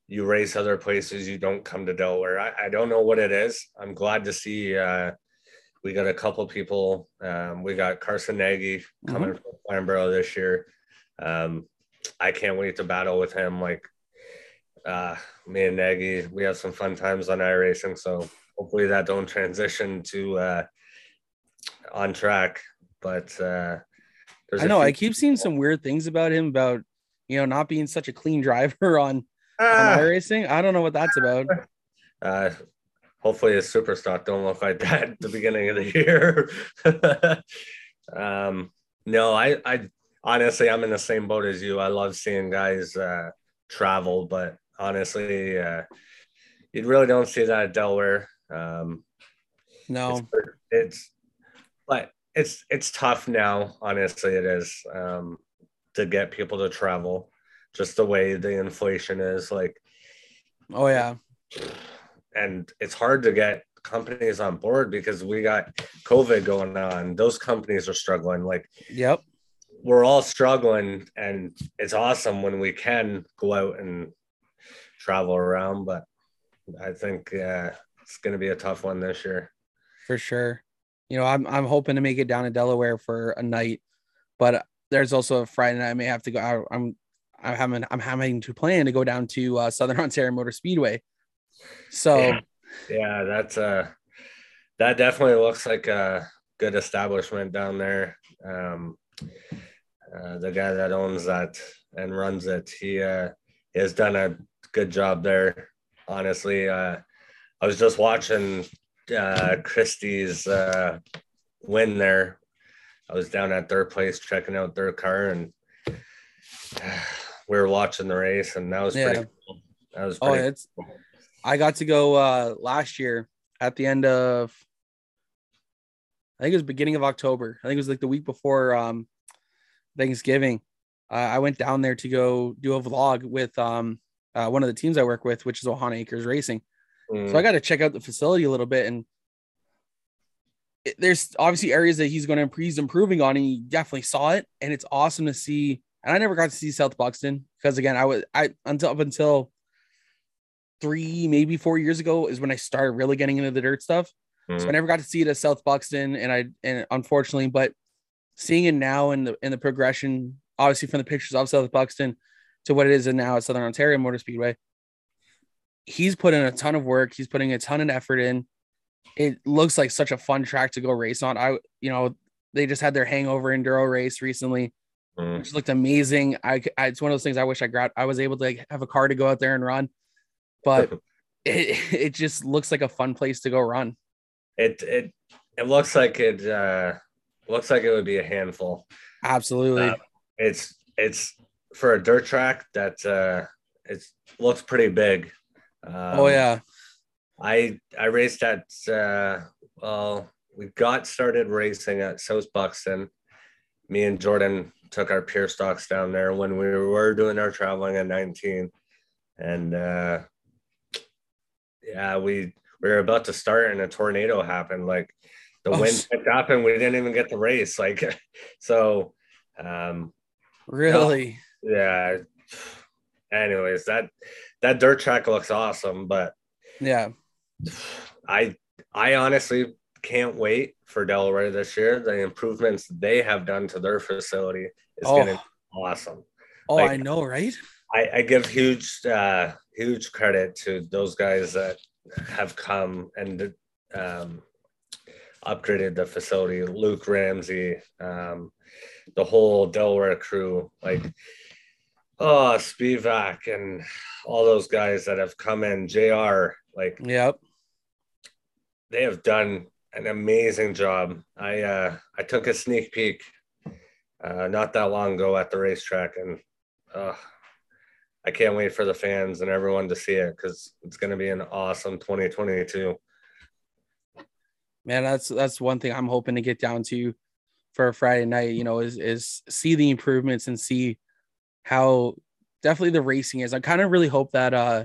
you race other places, you don't come to Delaware. I, I don't know what it is. I'm glad to see uh, we got a couple people. Um, we got Carson Nagy coming from Flamborough this year. Um, I can't wait to battle with him. Like uh, me and Nagy, we have some fun times on iRacing. So hopefully that don't transition to uh, on track, but uh, I know I keep seeing some weird things about him about you know not being such a clean [LAUGHS] driver on, ah, on iRacing. I don't know what that's about. Uh, hopefully his super stock don't look like that at the beginning of the year. [LAUGHS] um, no, I, I honestly, I'm in the same boat as you. I love seeing guys uh, travel, but honestly, uh, you really don't see that at Delaware. Um, no, it's, it's, but it's it's tough now. Honestly, it is um, to get people to travel. Just the way the inflation is, like, oh yeah, and it's hard to get companies on board because we got COVID going on. Those companies are struggling. Like, yep, we're all struggling, and it's awesome when we can go out and travel around. But I think uh, it's going to be a tough one this year. For sure. You know, I'm I'm hoping to make it down to Delaware for a night, but there's also a Friday night I may have to go. I, I'm I'm having I'm having to plan to go down to uh, Southern [LAUGHS] Ontario Motor Speedway so yeah, yeah that's uh that definitely looks like a good establishment down there. Um uh, the guy that owns that and runs it, he uh has done a good job there. Honestly, uh I was just watching uh Christie's uh win there. I was down at their place checking out their car and [SIGHS] we were watching the race and that was yeah. pretty cool. That was oh, it's cool. I got to go uh last year at the end of I think it was beginning of October. I think it was like the week before um Thanksgiving. Uh, I went down there to go do a vlog with um uh, one of the teams I work with, which is Ohana Acres Racing. Mm. So I got to check out the facility a little bit, and it, there's obviously areas that he's going to improve, he's improving on, and he definitely saw it, and it's awesome to see. And I never got to see South Buxton because again, I was I until up until three, maybe four years ago is when I started really getting into the dirt stuff. Mm-hmm. So I mm. never got to see it at South Buxton, and I and unfortunately, but seeing it now in the in the progression, obviously from the pictures of South Buxton to what it is now at Southern Ontario Motor Speedway, he's put in a ton of work. He's putting a ton of effort in. It looks like such a fun track to go race on. I, you know, they just had their hangover enduro race recently, mm. which looked amazing. I, I, it's one of those things I wish I got. I was able to like, have a car to go out there and run but [LAUGHS] it, it just looks like a fun place to go run. It it it looks like it uh looks like it would be a handful. Absolutely. Uh, it's it's for a dirt track that uh it looks pretty big. Um, oh yeah. I I raced at uh well we got started racing at South Buxton. Me and Jordan took our pure stocks down there when we were doing our traveling at 19 and uh yeah, we we were about to start and a tornado happened. Like the oh, wind picked up and we didn't even get the race. Like [LAUGHS] so um really yeah. Anyways, that that dirt track looks awesome, but yeah. I I honestly can't wait for Delaware this year. The improvements they have done to their facility is oh. gonna be awesome. Oh, like, I know, right? I, I give huge uh, huge credit to those guys that have come and um, upgraded the facility. Luke Ramsey, um, the whole Delaware crew, like oh Spivak and all those guys that have come in. Jr. Like yep, they have done an amazing job. I uh, I took a sneak peek uh, not that long ago at the racetrack and. Uh, I can't wait for the fans and everyone to see it because it's going to be an awesome 2022. Man, that's that's one thing I'm hoping to get down to for a Friday night. You know, is is see the improvements and see how definitely the racing is. I kind of really hope that uh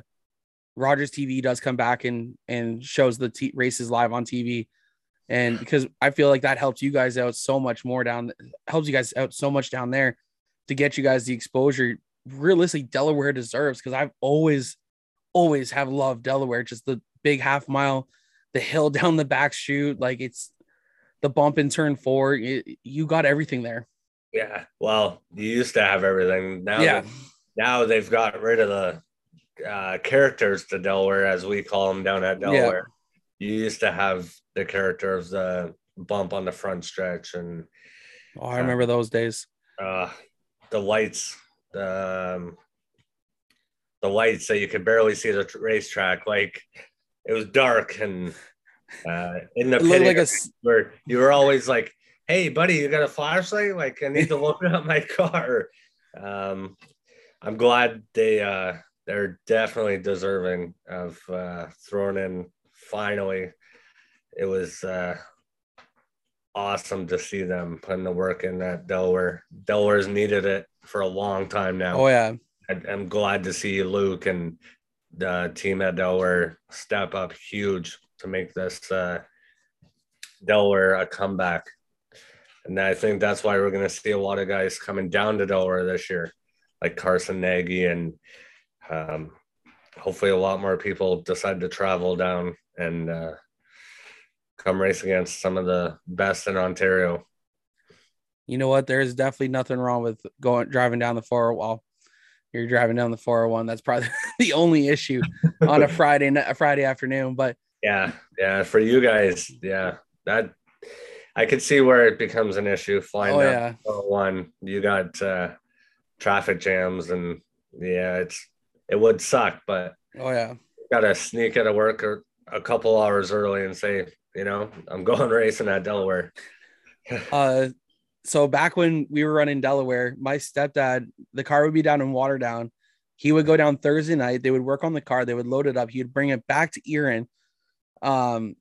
Rogers TV does come back and and shows the t- races live on TV. And because I feel like that helps you guys out so much more down, helps you guys out so much down there to get you guys the exposure realistically Delaware deserves because I've always, always have loved Delaware. Just the big half mile, the hill [LAUGHS] down the back chute, like it's the bump in turn four. It, you got everything there. Yeah. Well, you used to have everything. Now, yeah. now they've got rid of the uh, characters to Delaware, as we call them down at Delaware. Yeah. You used to have the character of the bump on the front stretch and Oh, I remember those days. uh, the lights, um, the lights that you could barely see the tr- racetrack. Like it was dark and uh, in the pit like a where you were always like, "Hey, buddy, you got a flashlight? Like, I need to look [LAUGHS] up my car." Um, I'm glad they uh, they're definitely deserving of uh, throwing in. Finally, it was uh, awesome to see them putting the work in that Delaware. Delaware's needed it for a long time now. Oh yeah. I- I'm glad to see Luke and the team at Delaware step up huge to make this uh, Delaware a comeback. And I think that's why we're going to see a lot of guys coming down to Delaware this year, like Carson Nagy, and um, hopefully a lot more people decide to travel down and uh, come race against some of the best in Ontario. You know what? There is definitely nothing wrong with going driving down the four. Well, you're driving down the 401. That's probably [LAUGHS] the only issue on a [LAUGHS] Friday a Friday afternoon. But Yeah, yeah. For you guys, yeah, that I could see where it becomes an issue flying oh down yeah, 101. You got uh, traffic jams, and yeah, it's it would suck, but oh yeah. gotta sneak out of work or a couple hours early and say, you know, I'm [LAUGHS] going racing at Delaware. Uh, so back when we were running Delaware, my stepdad, the car would be down in Waterdown. He would go down Thursday night. They would work on the car. They would load it up. He would bring it back to Erin, um,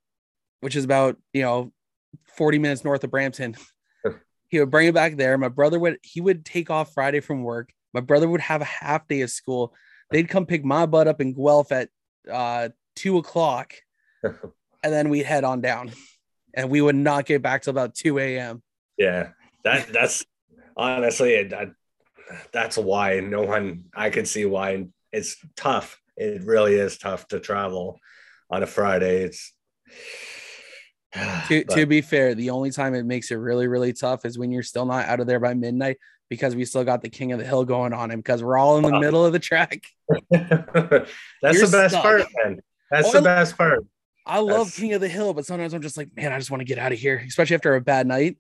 which is about you know 40 minutes north of Brampton. [LAUGHS] he would bring it back there. My brother would he would take off Friday from work. My brother would have a half day of school. They'd come pick my butt up in Guelph at uh, two o'clock, [LAUGHS] and then we'd head on down, and we would not get back till about 2 a.m. Yeah, that that's honestly that that's why no one I can see why it's tough. It really is tough to travel on a Friday. It's to, [SIGHS] but- to be fair, the only time it makes it really, really tough is when you're still not out of there by midnight because we still got the king of the hill going on him because we're all in the middle of the track. [LAUGHS] that's the best stuck. part, man. That's Oh, the best part. I love That's- King of the Hill, but sometimes I'm just like, man, I just want to get out of here, especially after a bad night.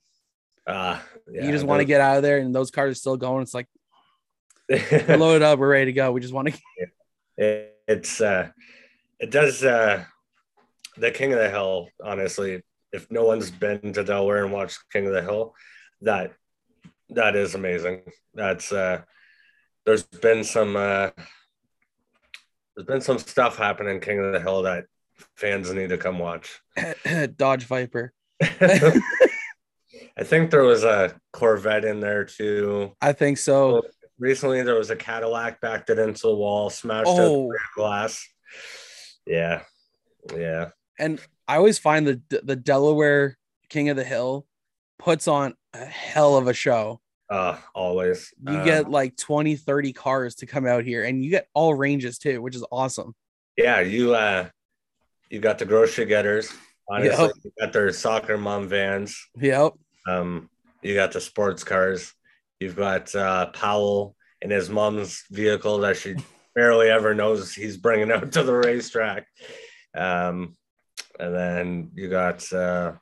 Uh, yeah, you just want to get out of there, and those cars are still going. It's like, [LAUGHS] we're loaded up, we're ready to go. We just want to. it, it's uh it does uh the king of the hill honestly if no one's been to delaware and watched king of the hill that that is amazing that's uh there's been some uh there's been some stuff happening king of the hill that fans need to come watch [CLEARS THROAT] Dodge Viper. [LAUGHS] [LAUGHS] i think there was a corvette in there too I think so. recently there was a cadillac backed it into the wall smashed Oh, the glass yeah yeah and I always find the the Delaware King of the Hill puts on a hell of a show. Uh, always. You Uh, get like 20, 30 cars to come out here, and you get all ranges too, which is awesome. yeah, you uh you got the grocery getters. Honestly, Yep. you got their soccer mom vans. Yep. Um, you got the sports cars. You've got uh Powell in his mom's vehicle that she [LAUGHS] barely ever knows he's bringing out to the racetrack. Um, and then you got uh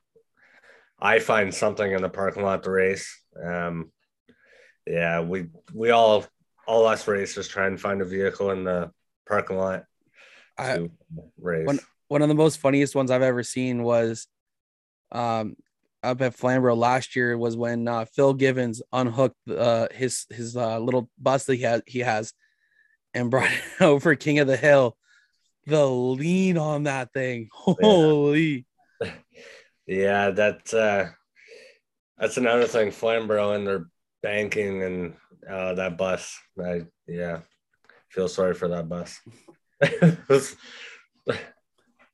I find something in the parking lot to race. Um, yeah, we we all all us racers try and find a vehicle in the parking lot I, to race. When- one of the most funniest ones I've ever seen was um up at Flamborough last year was when uh, Phil Givens unhooked uh, his his uh, little bus that he has he has and brought it [LAUGHS] over King of the Hill. The lean on that thing, [LAUGHS] holy! yeah, that uh, that's another thing. Flamborough and their banking and uh, that bus. I yeah, feel sorry for that bus. [LAUGHS]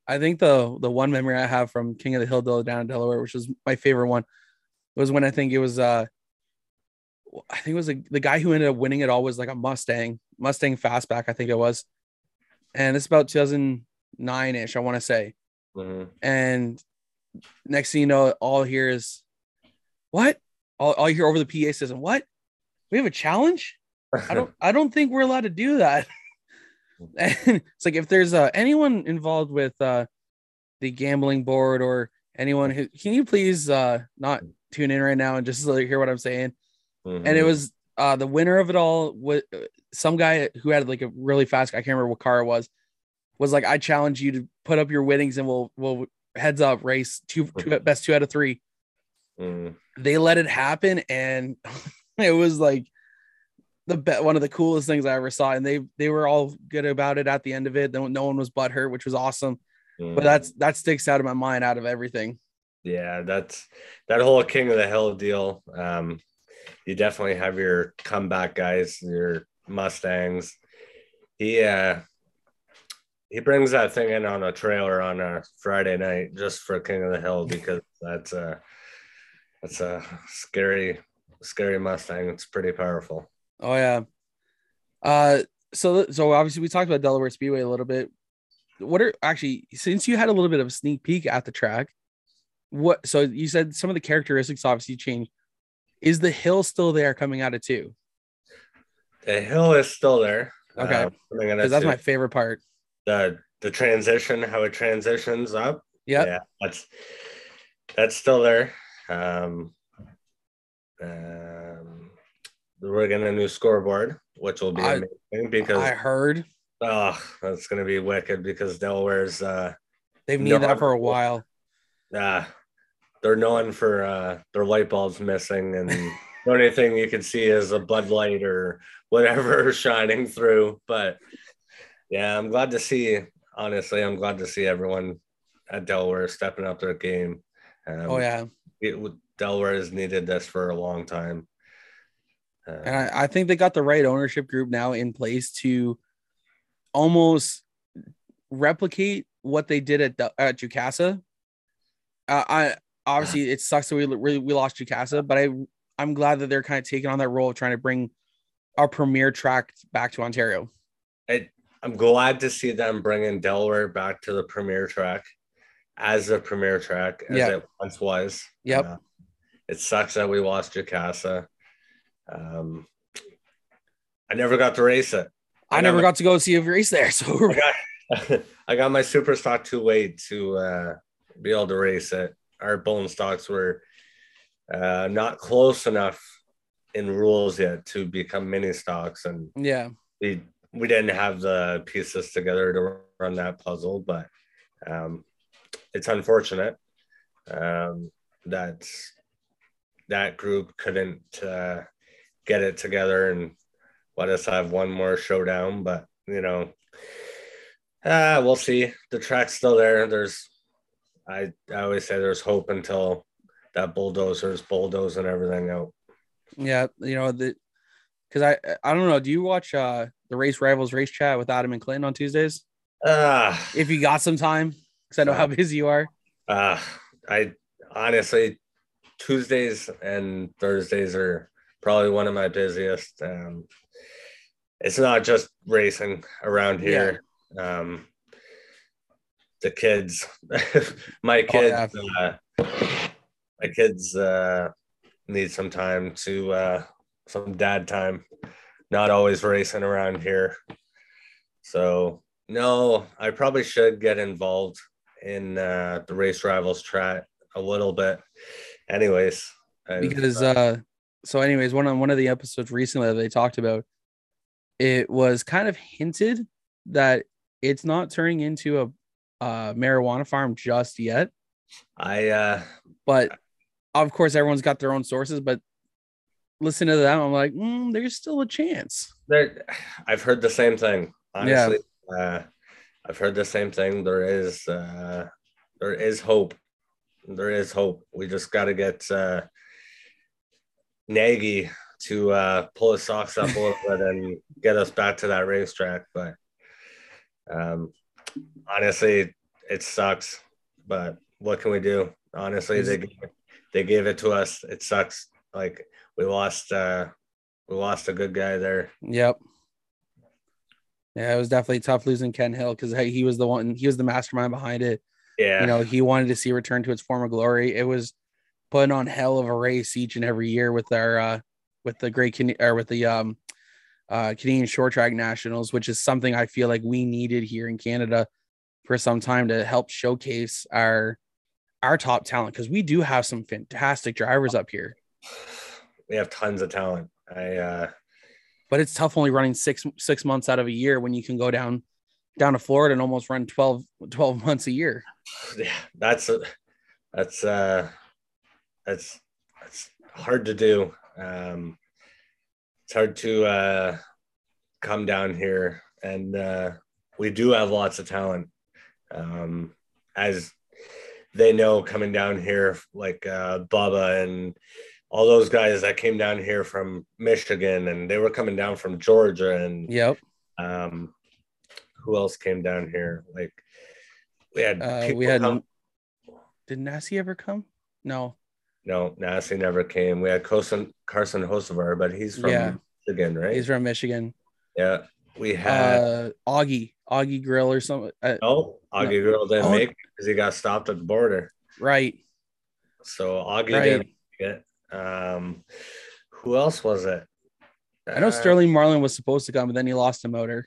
I think the the one memory I have from King of the Hill down in Delaware, which was my favorite one, was when I think it was uh I think it was a, the guy who ended up winning it all was like a Mustang, Mustang fastback, I think it was. And it's about 2009 ish, I want to say. Mhm. And next thing you know, all here is what? All, all you hear over the PA system, what? We have a challenge? I don't [LAUGHS] I don't think we're allowed to do that. And [LAUGHS] it's like if there's uh, anyone involved with uh, the gambling board or anyone who can you please uh not tune in right now and just like hear what I'm saying? And it Mhm. was uh the winner of it all was some guy who had like a really fast I can't remember what car it was was like I challenge you to put up your winnings and we'll we'll heads up race two, [LAUGHS] two best two out of three. Mhm. They let it happen and [LAUGHS] it was like the be- one of the coolest things I ever saw and they they were all good about it at the end of it. No, no one was butthurt, which was awesome. But Mhm. that's that sticks out of my mind out of everything. Yeah, that's that whole King of the Hill deal. Um, you definitely have your comeback guys, your Mustangs. He uh he brings that thing in on a trailer on a Friday night just for King of the Hill because that's a that's a scary scary Mustang. It's pretty powerful. Oh yeah. Uh so so obviously we talked about Delaware Speedway a little bit. What are actually since you had a little bit of a sneak peek at the track, what so you said some of the characteristics obviously changed. Is the hill still there coming out of two? The hill is still there. Okay. Uh, Because at that's two. my favorite part. the the transition, how it transitions up. Yep. Yeah, that's that's still there. Um, um, we're getting a new scoreboard, which will be I- amazing because I heard oh, that's gonna be wicked because Delaware's uh, they've needed that for a while. uh they're known for uh their light bulbs missing and [LAUGHS] the only thing you can see is a Bud Light or whatever [LAUGHS] shining through. But yeah, I'm glad to see. Honestly, I'm glad to see everyone at Delaware stepping up their game. Um, Oh yeah. it, Delaware has needed this for a long time. Uh, And I, I think they got the right ownership group now in place to almost replicate what they did at the- at Jukasa. Uh, I obviously it sucks that we we, we lost Jukasa, but I I'm glad that they're kind of taking on that role of trying to bring our premier track back to Ontario. I, I'm glad to see them bringing Delaware back to the premier track as the premier track as Yeah. it once was. Yep. Uh, it sucks that we lost Jukasa. Um, I never got to race it. I I never know. got to go see a race there, so [LAUGHS] I got, [LAUGHS] I got my super stock too late to uh, be able to race it. Our bone stocks were uh, not close enough in rules yet to become mini stocks, and yeah, we we didn't have the pieces together to run that puzzle. But um, it's unfortunate um, that that group couldn't uh, get it together and let us have one more showdown. But you know, uh, we'll see. The track's still there. There's, I, I always say there's hope until that bulldozer's bulldozing everything out. yeah, you know the because I I don't know. Do you watch uh the race rivals race chat with Adam and Clinton on Tuesdays? Ah, If you got some time, because I know how busy you are. uh, I honestly, Tuesdays and Thursdays are probably one of my busiest. Um, it's not just racing around here. Um, the kids, [LAUGHS] my Oh, kids, yeah. uh, my kids uh, need some time to uh, some dad time. Not always racing around here, so no, I probably should get involved in uh, the race rivals track a little bit. Anyways, because uh, uh so anyways one on one of the episodes recently that they talked about it was kind of hinted that it's not turning into a uh marijuana farm just yet I uh, but of course everyone's got their own sources but listen to them i'm like mm, there's still a chance there, I've heard the same thing. Honestly, uh, I've heard the same thing. There is uh, there is hope. There is hope. We just got to get uh, Nagy to uh, pull his socks up a little bit and get us back to that racetrack. But um, honestly, it sucks. But what can we do? Honestly, they they gave it to us. It sucks. Like we lost uh, we lost a good guy there. yep yeah it was definitely tough losing ken hill because he was the one he was the mastermind behind it Yeah. you know he wanted to see return to its former glory it was putting on hell of a race each and every year with our uh with the great Can- or with the um uh canadian short track nationals which is something i feel like we needed here in canada for some time to help showcase our our top talent because we do have some fantastic drivers up here. We have tons of talent. I uh But it's tough only running six six months out of a year when you can go down down to Florida and almost run 12, 12 months a year. yeah, that's a, that's uh that's that's hard to do. Um it's hard to uh come down here and uh we do have lots of talent. Um as they know coming down here like uh Bubba and all those guys that came down here from Michigan and they were coming down from Georgia and Yep. um who else came down here like we had Uh, we had come- did Nassie ever come? No. No Nassi never came we had Carson Carson Hosevar but he's from Yeah. Michigan right He's from Michigan. yeah we had Uh Augie, Augie Grill or something. Uh, oh Augie Grill didn't Oh. make it because he got stopped at the border right. so Augie Right. didn't make it um who else was it I know Uh, Sterling Marlin was supposed to come, but then he lost a motor.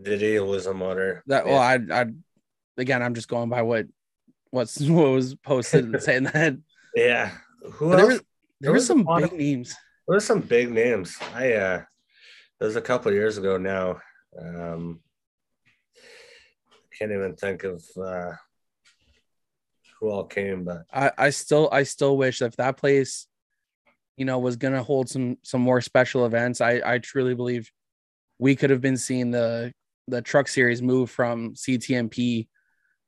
did he lose a motor That well, I I again I'm just going by what what's [LAUGHS] what was posted and saying that. Yeah who But else there was there was some big of- names. were some big names. I uh it was a couple years ago now. Um I can't even think of uh who all came, but I, I still I still wish if that place, you know, was gonna hold some some more special events. I I truly believe we could have been seeing the the truck series move from CTMP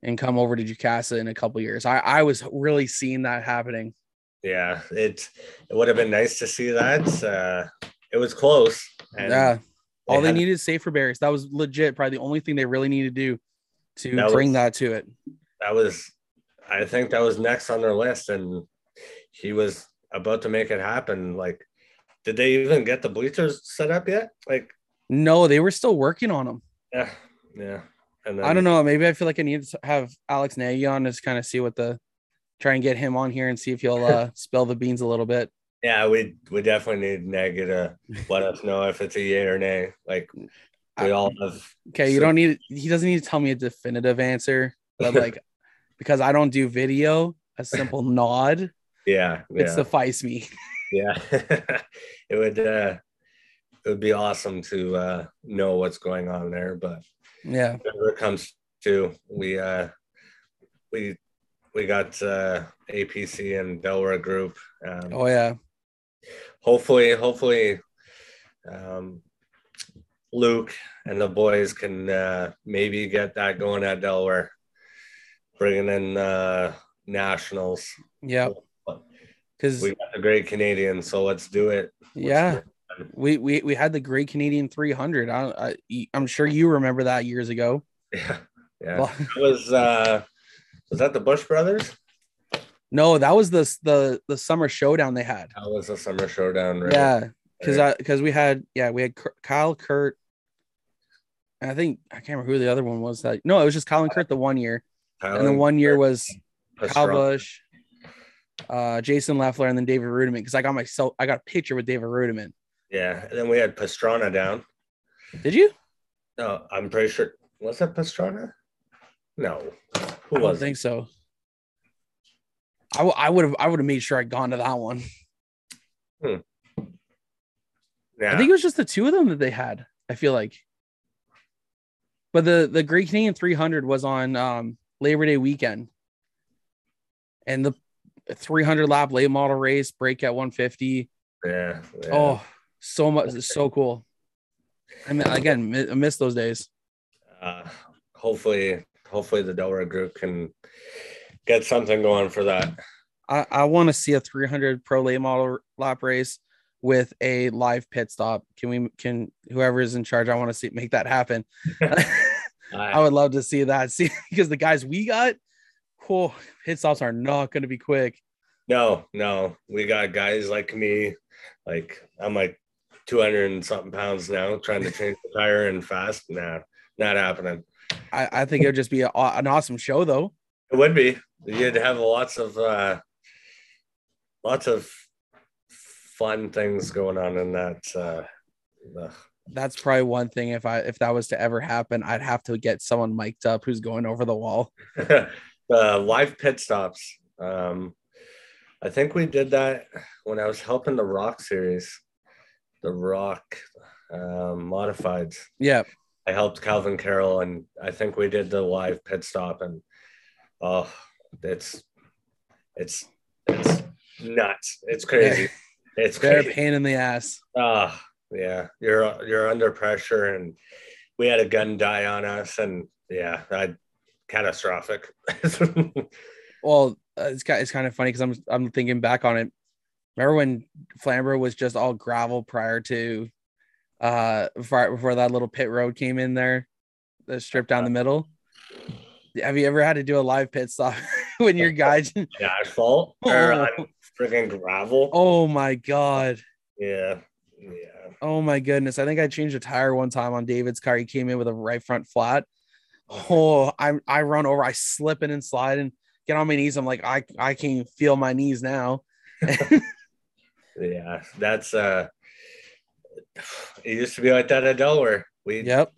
and come over to Jukasa in a couple years. I I was really seeing that happening. yeah, it it would have been nice to see that. Uh it was close. and yeah. All they needed is safer barriers. That was legit, probably the only thing they really needed to do to That bring was- that to it. that was I think that was next on their list and he was about to make it happen. Like did they even get the bleachers set up yet? Like No, they were still working on them. yeah, yeah. And then, I don't know. Maybe I feel like I need to have Alex Nagy on just kind of see what the try and get him on here and see if he'll uh, [LAUGHS] spill the beans a little bit. Yeah, we we definitely need Nagy to let us know if it's a yay or nay. Like we all have. Okay, you don't need. He doesn't need to tell me a definitive answer, but [LAUGHS] like because I don't do video, a simple [LAUGHS] nod Yeah, yeah, suffice me. yeah. it would uh, it would be awesome to uh, know what's going on there, but Yeah, whenever it comes to we uh, we we got uh, APC and Delaware Group. Um, oh yeah, hopefully, hopefully, um, Luke and the boys can uh, maybe get that going at Delaware, bringing in uh, nationals. yeah. Because We got the great Canadian, so let's do it. Let's yeah, do it. We we we had the Great Canadian 300. I, I I'm sure you remember that years ago. [LAUGHS] yeah, yeah. Well, was uh, was that the Busch brothers? no, that was the the the summer showdown they had. That was a summer showdown, right? Yeah, because Right. because we had yeah we had Kyle Kurt, and I think I can't remember who the other one was. That no, it was just Kyle and Kurt the one year, and the one year was Kyle Busch, uh, Jason Leffler, and then David Reutimann. Because I got myself I got a picture with David Reutimann. Yeah, and then we had Pastrana down. Did you? No, I'm pretty sure. Was that Pastrana? No. Who I don't was it? think so. I, w- I would have I would have made sure I'd gone to that one. Yeah. I think it was just the two of them that they had. I feel like, but the the Great Canadian 300 was on um, Labor Day weekend, and the 300 lap late model race break at 150. yeah, yeah. Oh, so much, It's so cool. I mean, again, I miss those days. uh, hopefully, hopefully the Delaware group can get something going for that. I, I want to see a 300 pro late model lap race with a live pit stop. Can we? Can whoever is in charge? I want to see make that happen. [LAUGHS] I would love to see that. See, because the guys we got, oh, pit stops are not going to be quick. no, no, we got guys like me, like I'm like 200 and something pounds now, trying to change the tire and fast. Nah, not happening. I, I think it would just be a, an awesome show, though. It would be. You'd have lots of uh, lots of fun things going on in that. Uh, ugh. That's probably one thing. If I if that was to ever happen, I'd have to get someone mic'd up who's going over the wall. [LAUGHS] the live pit stops. Um, I think we did that when I was helping the Rock series, the Rock um, modifieds. Yeah. I helped Calvin Carroll, and I think we did the live pit stop, and oh, it's it's it's nuts. It's crazy. It's They're a pain in the ass. Ah, yeah, you're you're under pressure, and we had a gun die on us, and yeah, I catastrophic. [LAUGHS] Well, uh, it's kind it's kind of funny because I'm I'm thinking back on it. Remember when Flamborough was just all gravel prior to uh before, before that little pit road came in there, the strip down the middle. Have you ever had to do a live pit stop [LAUGHS] when your guys? [LAUGHS] asphalt [LAUGHS] or on friggin' gravel. oh my god. Yeah, yeah. Oh my goodness. I think I changed a tire one time on David's car. He came in with a right front flat. Oh, I I run over, I slipping and sliding, get on my knees. I'm like, I I can feel my knees now. Yeah, that's uh it used to be like that at Delaware. We Yep.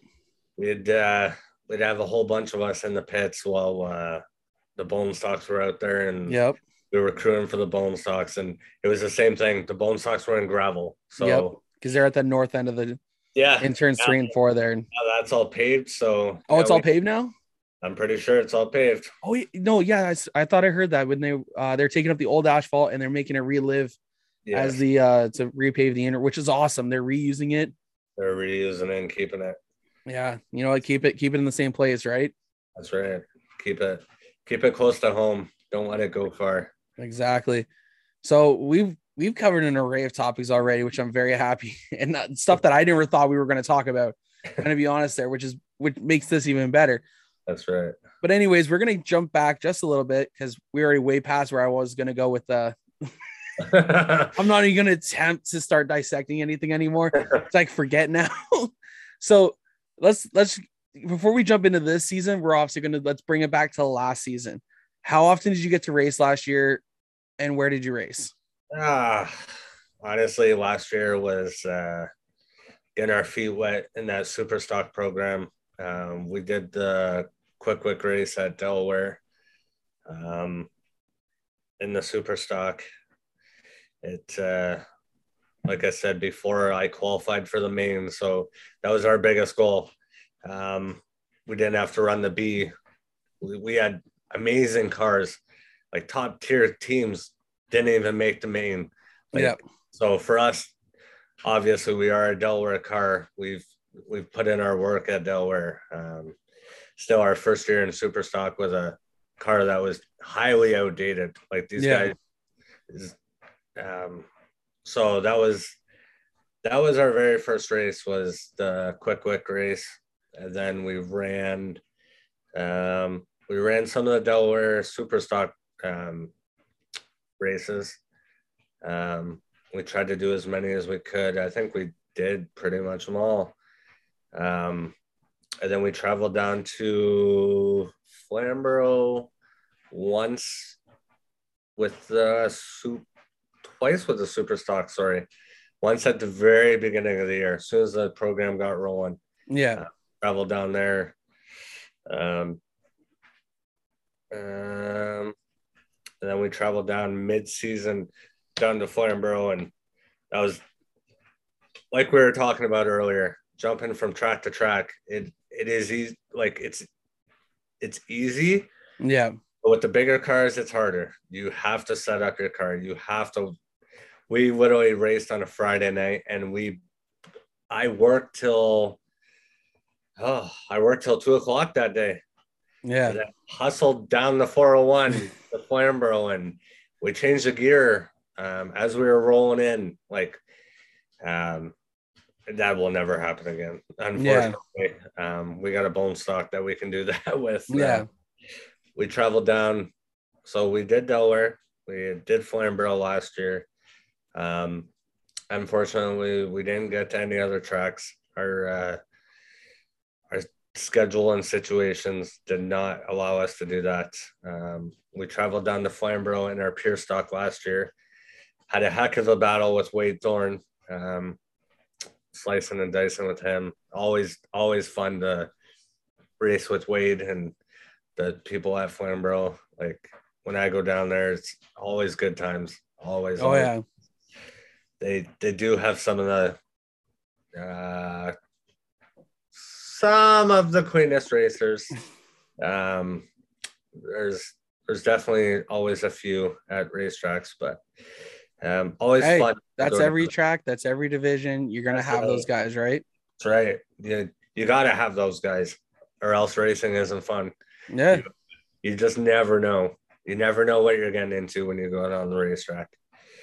we'd uh we'd have a whole bunch of us in the pits while uh the bone stocks were out there and Yep. we were crewing for the bone stocks and it was the same thing. The bone stocks were in gravel. So Yep. Because they're at the north end of the yeah, in turns three and four there. now that's all paved. So Oh, it's yeah, all we- paved now? I'm pretty sure it's all paved. Oh no, yeah, I, I thought I heard that when they uh they're taking up the old asphalt and they're making it relive Yeah, as the uh to repave the inner, which is awesome. They're reusing it. they're reusing it and keeping it. Yeah, you know what? Keep it keep it in the same place, right? That's right. Keep it keep it close to home. Don't let it go far. Exactly. So we've we've covered an array of topics already, which I'm very happy [LAUGHS] and stuff that I never thought we were going to talk about. I'm going to be honest there, which is which makes this even better. That's right. But anyways, we're going to jump back just a little bit because we're already way past where I was going to go with the. [LAUGHS] I'm not even going to attempt to start dissecting anything anymore. It's like forget now. [LAUGHS] so let's let's before we jump into this season, we're obviously going to let's bring it back to last season. How often did you get to race last year, and where did you race? ah, honestly, last year was uh, getting our feet wet in that super stock program. Um, we did the quick quick race at Delaware um, in the super stock. It uh, like I said before, I qualified for the main, so that was our biggest goal. Um, we didn't have to run the B. We, we had amazing cars, like top tier teams didn't even make the main. Like, Yeah. So for us, obviously we are a Delaware car. We've we've put in our work at Delaware. Um, still, our first year in super stock was a car that was highly outdated. Like these Yeah. guys. Um, so that was that was our very first race was the quick quick race. And then we ran um, we ran some of the delaware super stock um, races. Um, we tried to do as many as we could. I think we did pretty much them all. Um, and then we traveled down to flamborough once with the soup twice with the super stock sorry once at the very beginning of the year as soon as the program got rolling Yeah. traveled down there um, um, and then we traveled down mid-season down to flamborough and that was like we were talking about earlier jumping from track to track it it is easy like it's it's easy Yeah. but with the bigger cars, it's harder. You have to set up your car. You have to. We literally raced on a Friday night, and we, I worked till, oh, I worked till two o'clock that day. Yeah. And then hustled down the 401 [LAUGHS] to Flamborough, and we changed the gear um, as we were rolling in. Like, um, that will never happen again. Unfortunately, um, we got a bone stock that we can do [LAUGHS] that with. Uh, Yeah. we traveled down. So we did Delaware. We did Flamborough last year. Um, unfortunately, we didn't get to any other tracks. Our uh, our schedule and situations did not allow us to do that. Um, we traveled down to Flamborough in our pure stock last year. Had a heck of a battle with Wade Thorne, um, slicing and dicing with him. Always, always fun to race with Wade and the people at Flamborough. Like when I go down there, it's always good times. Always. Oh always. yeah. They they do have some of the uh some of the cleanest racers. [LAUGHS] Um there's there's definitely always a few at racetracks, but um always Hey, fun. That's every track. That's every division. You're gonna That's have right. those guys, right? That's right. You you gotta have those guys, or else racing isn't fun. Yeah. You just never know. You never know what you're getting into when you're going on the racetrack.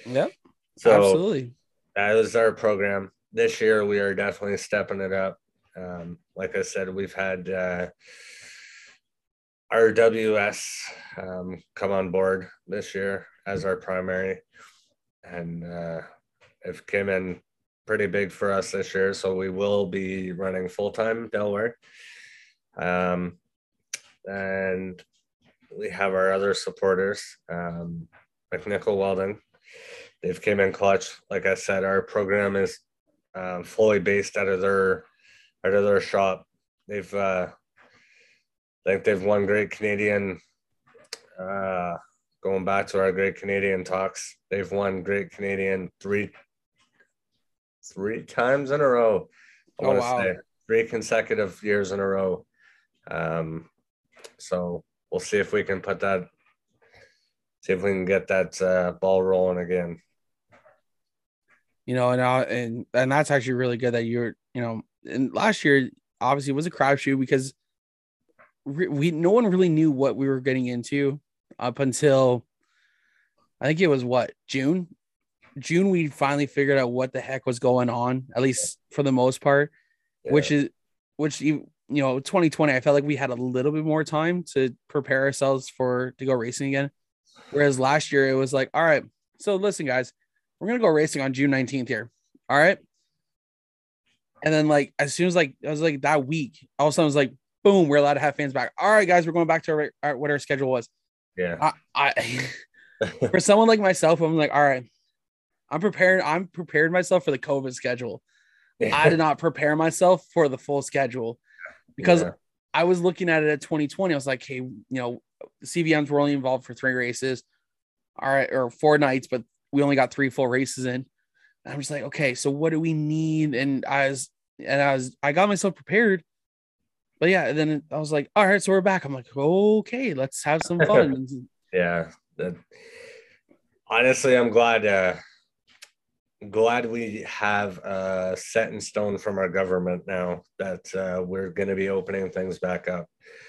Yep. So absolutely. that is our program. This year we are definitely stepping it up. Um, like I said, we've had uh, RWS um, come on board this year as our primary, and uh, it came in pretty big for us this year. So we will be running full time Delaware, um, and we have our other supporters, um, McNichol Welding. They've came in clutch. Like I said, our program is um, fully based out of their out of their shop. They've uh, I think they've won Great Canadian. Uh, going back to our Great Canadian talks, they've won Great Canadian three three times in a row. I Oh, want to wow. say three consecutive years in a row. Um, so we'll see if we can put that, see if we can get that uh, ball rolling again. You know, and uh, and and that's actually really good that you're, you know, and last year obviously it was a crapshoot because re- we no one really knew what we were getting into up until I think it was what June. June we finally figured out what the heck was going on, at least for the most part, which is which you you know 2020 I felt like we had a little bit more time to prepare ourselves for to go racing again. Whereas last year it was like, all right, so listen guys, we're gonna go racing on June 19th here. All right. And then like as soon as like I was like that week, all of a sudden it was like boom, we're allowed to have fans back. All right, guys, we're going back to our, our what our schedule was. yeah, I, I [LAUGHS] for someone like myself, I'm like, all right, I'm prepared. I'm prepared myself for the COVID schedule. I did not prepare myself for the full schedule because Yeah. I was looking at it at 2020. I was like, hey, you know, CVMs were only involved for three races, all right, or four nights, but we only got three full races in. And I'm just like, okay, so what do we need? And I was, and I was, I got myself prepared. But yeah, then I was like, all right, so we're back. I'm like, okay, let's have some [LAUGHS] fun. yeah. That, honestly, I'm glad. Uh, glad we have uh, set in stone from our government now that uh, we're going to be opening things back up.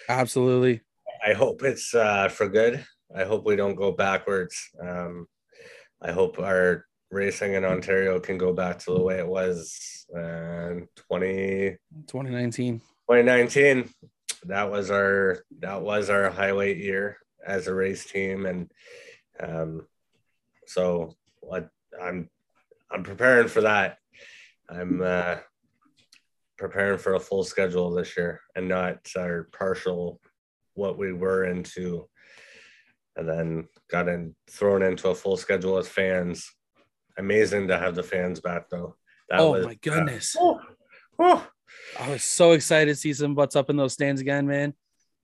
Absolutely. I hope it's uh, for good. I hope we don't go backwards. Um, I hope our racing in Ontario can go back to the way it was uh, 20, 2019. 2019. That was our that was our highlight year as a race team, and um, so what I'm I'm preparing for that. I'm uh, preparing for a full schedule this year and not our partial what we were into, and then got in thrown into a full schedule with fans. Amazing to have the fans back though. That oh was, my goodness. Uh, whew, I was so excited to see some butts up in those stands again, man.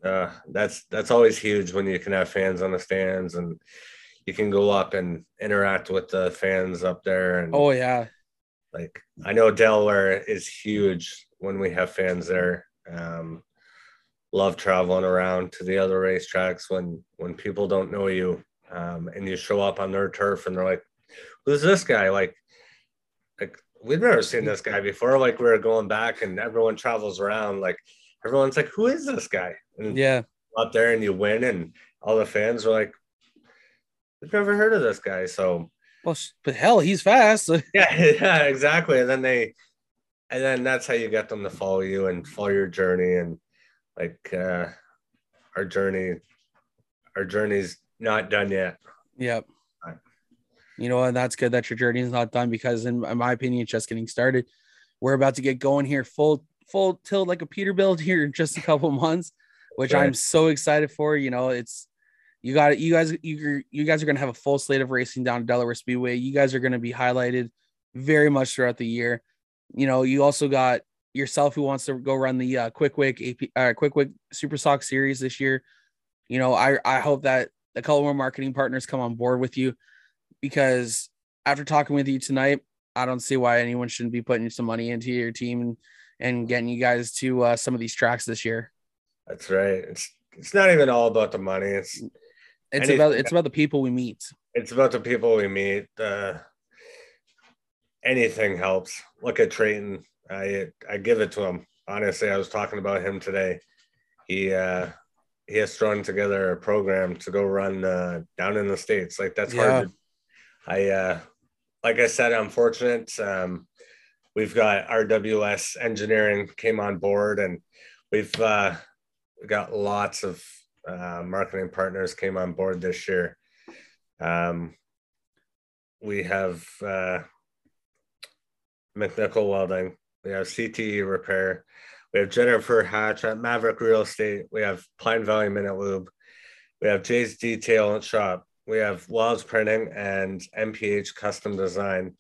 uh, that's that's always huge when you can have fans on the stands and you can go up and interact with the fans up there and Oh yeah. like I know Delaware is huge when we have fans there. Um, love traveling around to the other racetracks when when people don't know you um, and you show up on their turf and they're like, "Who's this guy?" Like, like we've never seen this guy before. Like we were going back and everyone travels around. Like everyone's like, "Who is this guy?" And Yeah. up there and you win and all the fans are like, "We've never heard of this guy." So Well, but hell, he's fast. [LAUGHS] yeah, yeah, exactly. And then they, and then that's how you get them to follow you and follow your journey. And like uh, our journey, our journey's not done yet. Yep. Right. You know, and that's good that your journey is not done because, in, in my opinion, it's just getting started. We're about to get going here, full full tilt like a Peterbilt [LAUGHS] here in just a couple [LAUGHS] months, which I'm so excited for. You know, it's you got it. You guys, you you guys are gonna have a full slate of racing down Delaware Speedway. You guys are gonna be highlighted very much throughout the year. You know, you also got yourself who wants to go run the uh, Quick Wick AP, uh, Quick Wick Super Stock Series this year. you know, I I hope that a couple more marketing partners come on board with you because after talking with you tonight, I don't see why anyone shouldn't be putting some money into your team and and getting you guys to uh, some of these tracks this year. That's right. It's it's not even all about the money. It's it's anything- about it's about the people we meet. it's about the people we meet. Uh, anything helps. Look at Trayton. I I give it to him. Honestly, I was talking about him today. He uh, he has thrown together a program to go run uh, down in the states. Like that's Yeah. hard. To, I uh, like I said, I'm fortunate. Um, we've got RWS Engineering came on board, and we've uh, got lots of uh, marketing partners came on board this year. Um, we have uh, McNichol Welding. We have CTE Repair. We have Jennifer Hatch at Maverick Real Estate. We have Pine Valley Minute Lube. We have Jay's Detail and Shop. We have Wells Printing and MPH Custom Design.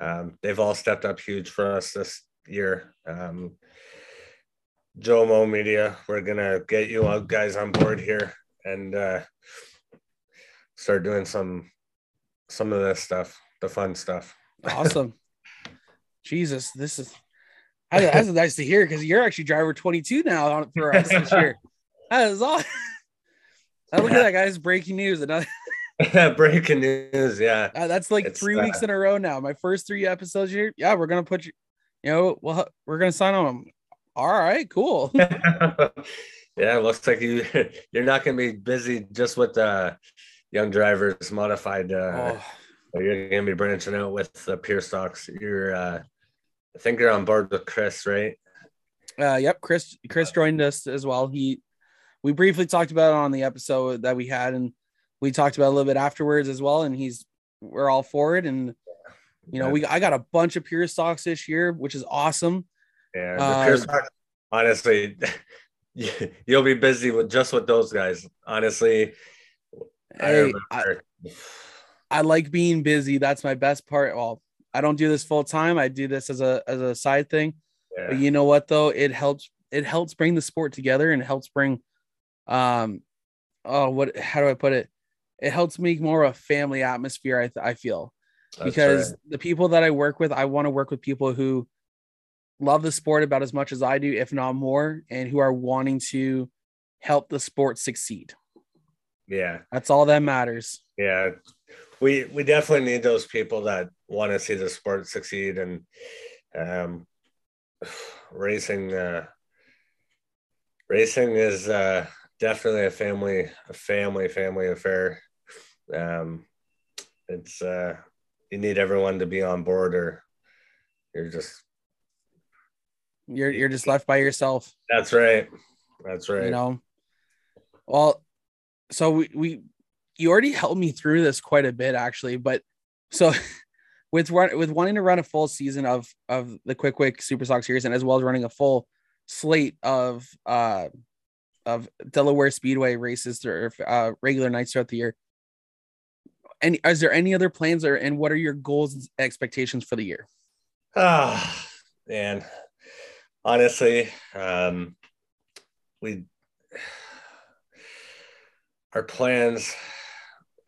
Um, they've all stepped up huge for us this year. Um, Jomo Media, we're gonna get you guys on board here and uh, start doing some some of this stuff, the fun stuff. [LAUGHS] Awesome. Jesus, this is that's [LAUGHS] nice to hear because you're actually driver 22 now on for us this year. [LAUGHS] That is awesome. [LAUGHS] Look at that, guys! Breaking news. Another, Breaking news, yeah. uh, that's like It's, three uh, weeks in a row now. My first three episodes here. Yeah, we're gonna put you. You know, well, we're gonna sign on them. All right, cool. yeah, it looks like you you're not gonna be busy just with uh young drivers modified uh Oh, you're gonna be branching out with the pure stocks. You're uh I think you're on board with Chris, right? Uh, yep, Chris. Chris joined us as well. He, we briefly talked about it on the episode that we had, and we talked about it a little bit afterwards as well. And he's, we're all for it. And you know, we I got a bunch of pure stocks this year, which is awesome. Yeah, the Uh, stock, honestly, [LAUGHS] you'll be busy with just with those guys. Honestly, I I, remember- I like being busy. That's my best part. Well, I don't do this full time. I do this as a as a side thing. yeah. But you know what though? It helps it helps bring the sport together and helps bring um oh what how do I put it? It helps make more of a family atmosphere, I, th- I feel. That's because right. the people that I work with, I want to work with people who love the sport about as much as I do, if not more, and who are wanting to help the sport succeed. yeah, That's all that matters. yeah. We we definitely need those people that want to see the sport succeed and um racing uh racing is uh definitely a family a family family affair. Um it's uh you need everyone to be on board or you're just You're you're just left by yourself. that's right. That's right. you know well so we, we you already helped me through this quite a bit actually but so [LAUGHS] with run with wanting to run a full season of of the quick quick super stock series and as well as running a full slate of uh of delaware speedway races through uh regular nights throughout the year and is there any other plans or and what are your goals and expectations for the year Ah, man. Honestly, um, we [SIGHS] our plans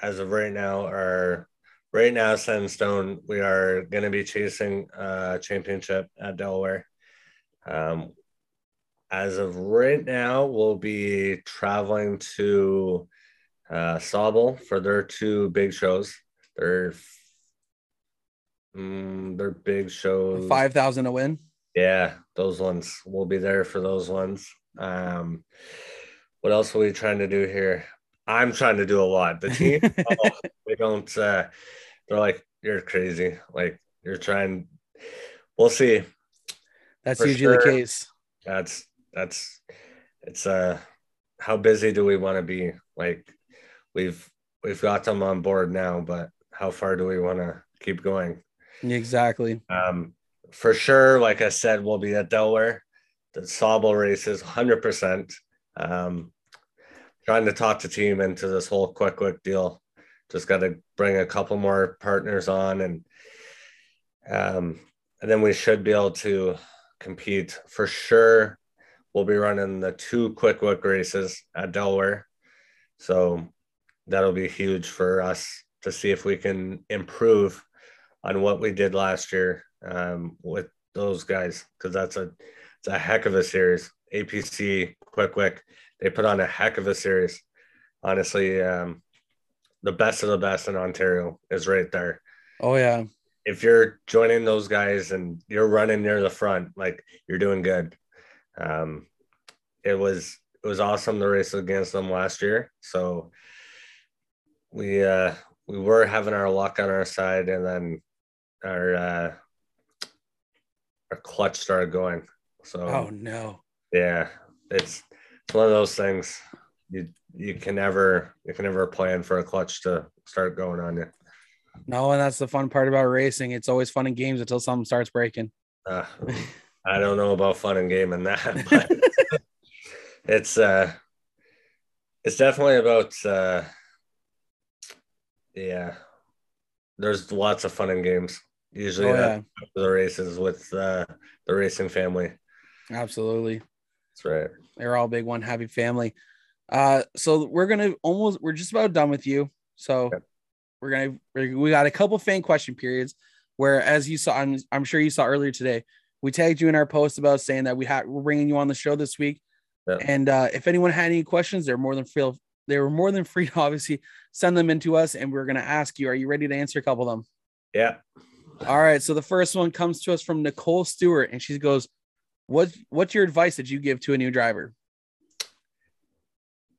as of right now are right now set in stone. We are going to be chasing a championship at Delaware. Um, as of right now, we'll be traveling to uh, Sauble for their two big shows. Their mm, their big shows. 5000 to win Yeah, those ones. We'll be there for those ones. Um, what else are we trying to do here? I'm trying to do a lot. The team, [LAUGHS] oh, they don't. Uh, they're like, you're crazy. Like you're trying. We'll see. that's For usually the case That's that's. It's uh, how busy do we want to be? Like, we've we've got them on board now, but how far do we want to keep going? exactly Um, for sure, like I said, we'll be at Delaware. The Sauble races, hundred percent. Trying to talk the team into this whole quick, quick deal. Just got to bring a couple more partners on, and um, and then we should be able to compete for sure. We'll be running the two quick, quick races at Delaware. So that'll be huge for us to see if we can improve on what we did last year um, with those guys because that's a it's a heck of a series. APC Quick Quick they put on a heck of a series. Honestly, um, the best of the best in Ontario is right there. Oh yeah. If you're joining those guys and you're running near the front, like you're doing good. Um, it was it was awesome to race against them last year. So we uh we were having our luck on our side and then our uh our clutch started going. So Oh no. yeah, it's it's one of those things you you can never you can never plan for a clutch to start going on you. No, and that's the fun part about racing. It's always fun in games until something starts breaking. Uh, [LAUGHS] I don't know about fun and game and that, but [LAUGHS] it's uh it's definitely about uh yeah. There's lots of fun and games. Usually Oh, that's the races with uh the racing family. Absolutely. That's right. They're all big one happy family. Uh, so we're gonna almost we're just about done with you. So Okay. we're gonna we're, we got a couple fan question periods where, as you saw, I'm, I'm sure you saw earlier today, we tagged you in our post about saying that we had we're bringing you on the show this week. Yeah. And uh, if anyone had any questions, they're more than free. They were more than free to obviously send them in to us, and we're gonna ask you. Are you ready to answer a couple of them? Yeah. All right. So the first one comes to us from Nicole Stewart, and she goes, "What What's your advice that you give to a new driver?"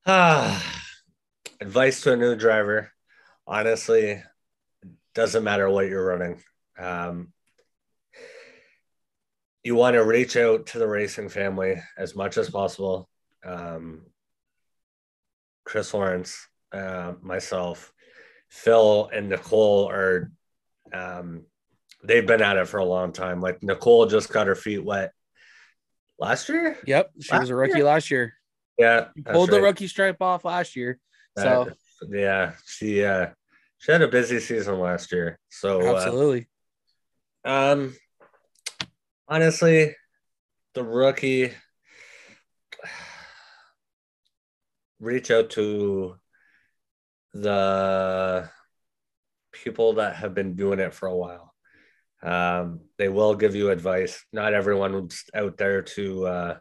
Ah, [SIGHS] advice to a new driver. Honestly, doesn't matter what you're running. Um, you want to reach out to the racing family as much as possible. Um, Chris Lawrence, uh, myself, Phil, and Nicole are. Um, they've been at it for a long time. Like Nicole just got her feet wet last year. Yep, she was a rookie year? last year. Yeah, pulled the rookie stripe off last year. So Uh, yeah, she uh she had a busy season last year. So uh, absolutely. um honestly, the rookie reach out to the people that have been doing it for a while. Um, they will give you advice. Not everyone's out there to uh,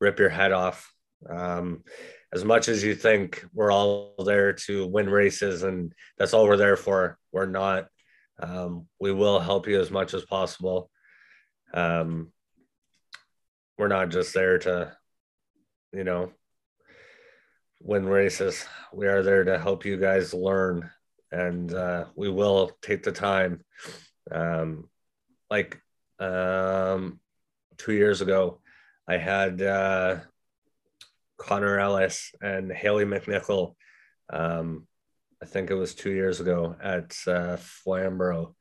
rip your head off. Um, as much as you think we're all there to win races and that's all we're there for, we're not. Um, we will help you as much as possible. Um, we're not just there to, you know, win races. We are there to help you guys learn, and uh, we will take the time. Um, like um, two years ago, I had uh, Connor Ellis and Haley McNichol. Um, I think it was two years ago at uh, Flamborough.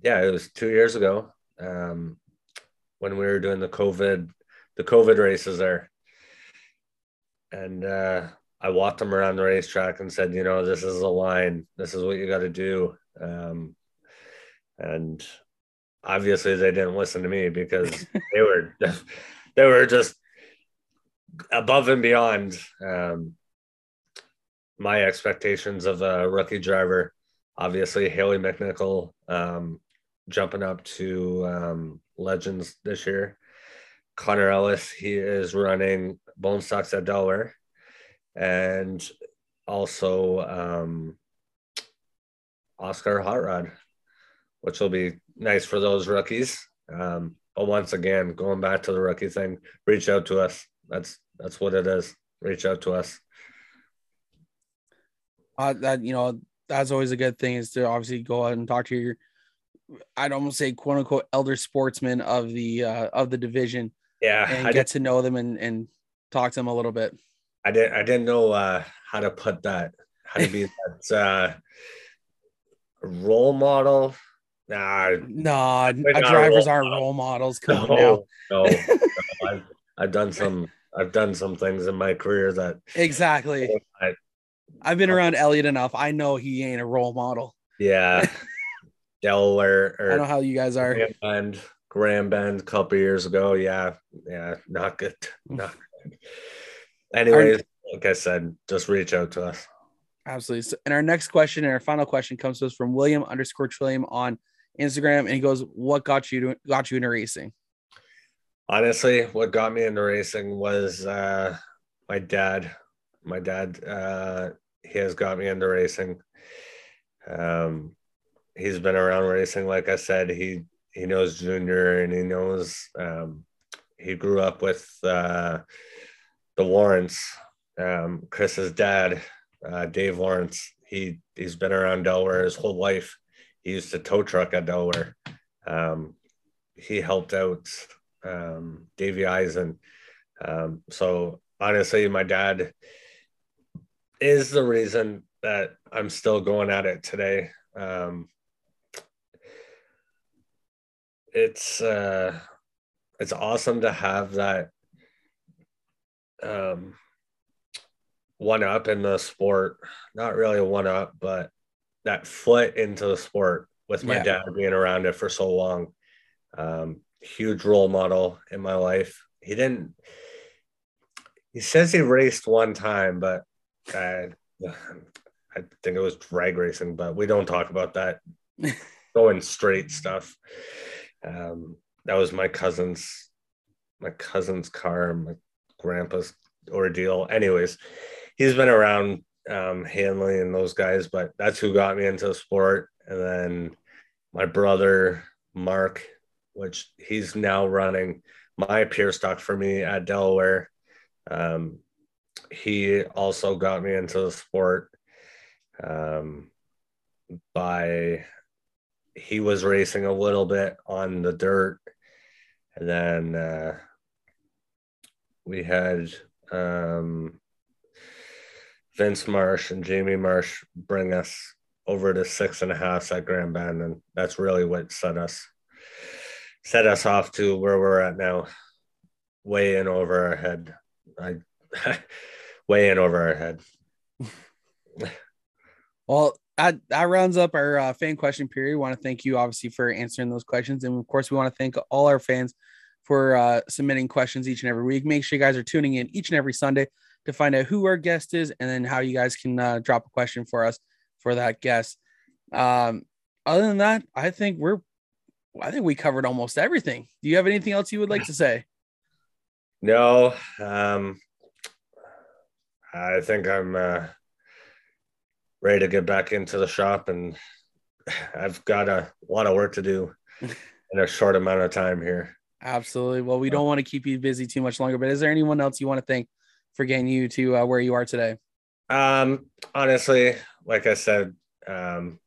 Yeah, it was two years ago um, when we were doing the COVID, the COVID races there. And uh, I walked them around the racetrack and said, you know, this is a line. This is what you got to do. Um, and obviously they didn't listen to me because they were they were just above and beyond um, my expectations of a rookie driver. Obviously, Haley McNichol um, jumping up to um, legends this year. Connor Ellis, he is running Bone Stocks at Delaware, and also um, OSCAAR Hot Rod, which will be nice for those rookies. Um, but once again, going back to the rookie thing, reach out to us. That's that's what it is. Reach out to us. Uh, that you know, that's always a good thing is to obviously go out and talk to your I'd almost say quote unquote elder sportsmen of the uh, of the division Yeah, and I, get did, to know them and and talk to them a little bit. I didn't I didn't know uh, how to put that. How to be [LAUGHS] that uh, role model. Nah, Nah, drivers aren't role models. [LAUGHS] Come no, no, no. [LAUGHS] I've, I've done some I've done some things in my career that Exactly. I, I've been around Elliot enough. I know he ain't a role model. yeah [LAUGHS] Delaware I don't know how you guys are. Grand Bend, Grand Bend a couple years ago. Yeah, yeah, not good. Mm. Not good. Anyways, like I said, just reach out to us. Absolutely. So, and our next question and our final question comes to us from William underscore Trillium on Instagram, and he goes, "What got you to got you into racing?" Honestly, what got me into racing was uh, my dad. My dad, uh, he has got me into racing. Um, he's been around racing, like I said. He he knows Junior, and he knows. Um, he grew up with uh, the Lawrence, Um, Chris's dad, uh, Dave Lawrence. He he's been around Delaware his whole life. He used to tow truck at Delaware. Um, he helped out um, Davey Eisen. Um, so honestly, my dad is the reason that I'm still going at it today. Um, it's uh, it's awesome to have that um, one up in the sport. Not really a one up, but that foot into the sport with my yeah. dad being around it for so long. Um, huge role model in my life. He didn't. He says he raced one time, but I, I think it was drag racing. But we don't talk about that. [LAUGHS] Going straight stuff. Um, that was my cousin's, my cousin's car, my grandpa's ordeal. Anyways, he's been around um, Hanley and those guys, but that's who got me into the sport. And then my brother Mark, which he's now running my pure stock for me at Delaware. Um, he also got me into the sport um, by he was racing a little bit on the dirt, and then uh, we had um, Vince Marsh and Jamie Marsh bring us over to six and a half at Grand Bend, and that's really what set us set us off to where we're at now, way in over our head. I [LAUGHS] way in over our head. [LAUGHS] well, that, that rounds up our uh, fan question period. We want to thank you, obviously, for answering those questions, and of course, we want to thank all our fans for uh, submitting questions each and every week. Make sure you guys are tuning in each and every Sunday to find out who our guest is and then how you guys can uh, drop a question for us for that guest. Um, other than that, I think we're, I think we covered almost everything. Do you have anything else you would like to say? No, um, I think I'm uh, ready to get back into the shop, and [SIGHS] I've got a lot of work to do [LAUGHS] in a short amount of time here. Absolutely. Well, we don't want to keep you busy too much longer, but is there anyone else you want to thank for getting you to uh, where you are today? Um, honestly, like I said, um,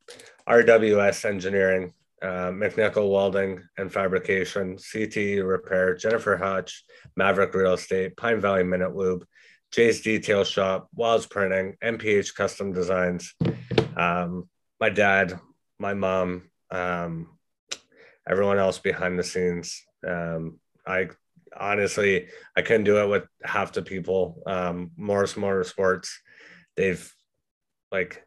RWS Engineering, uh, McNichol Welding and Fabrication, CT Repair, Jennifer Hutch, Maverick Real Estate, Pine Valley Minute Lube, Jay's Detail Shop, Wilds Printing, MPH Custom Designs, um, my dad, my mom, um, everyone else behind the scenes. Um, I honestly, I couldn't do it with half the people. Um, Morris Motorsports, they've like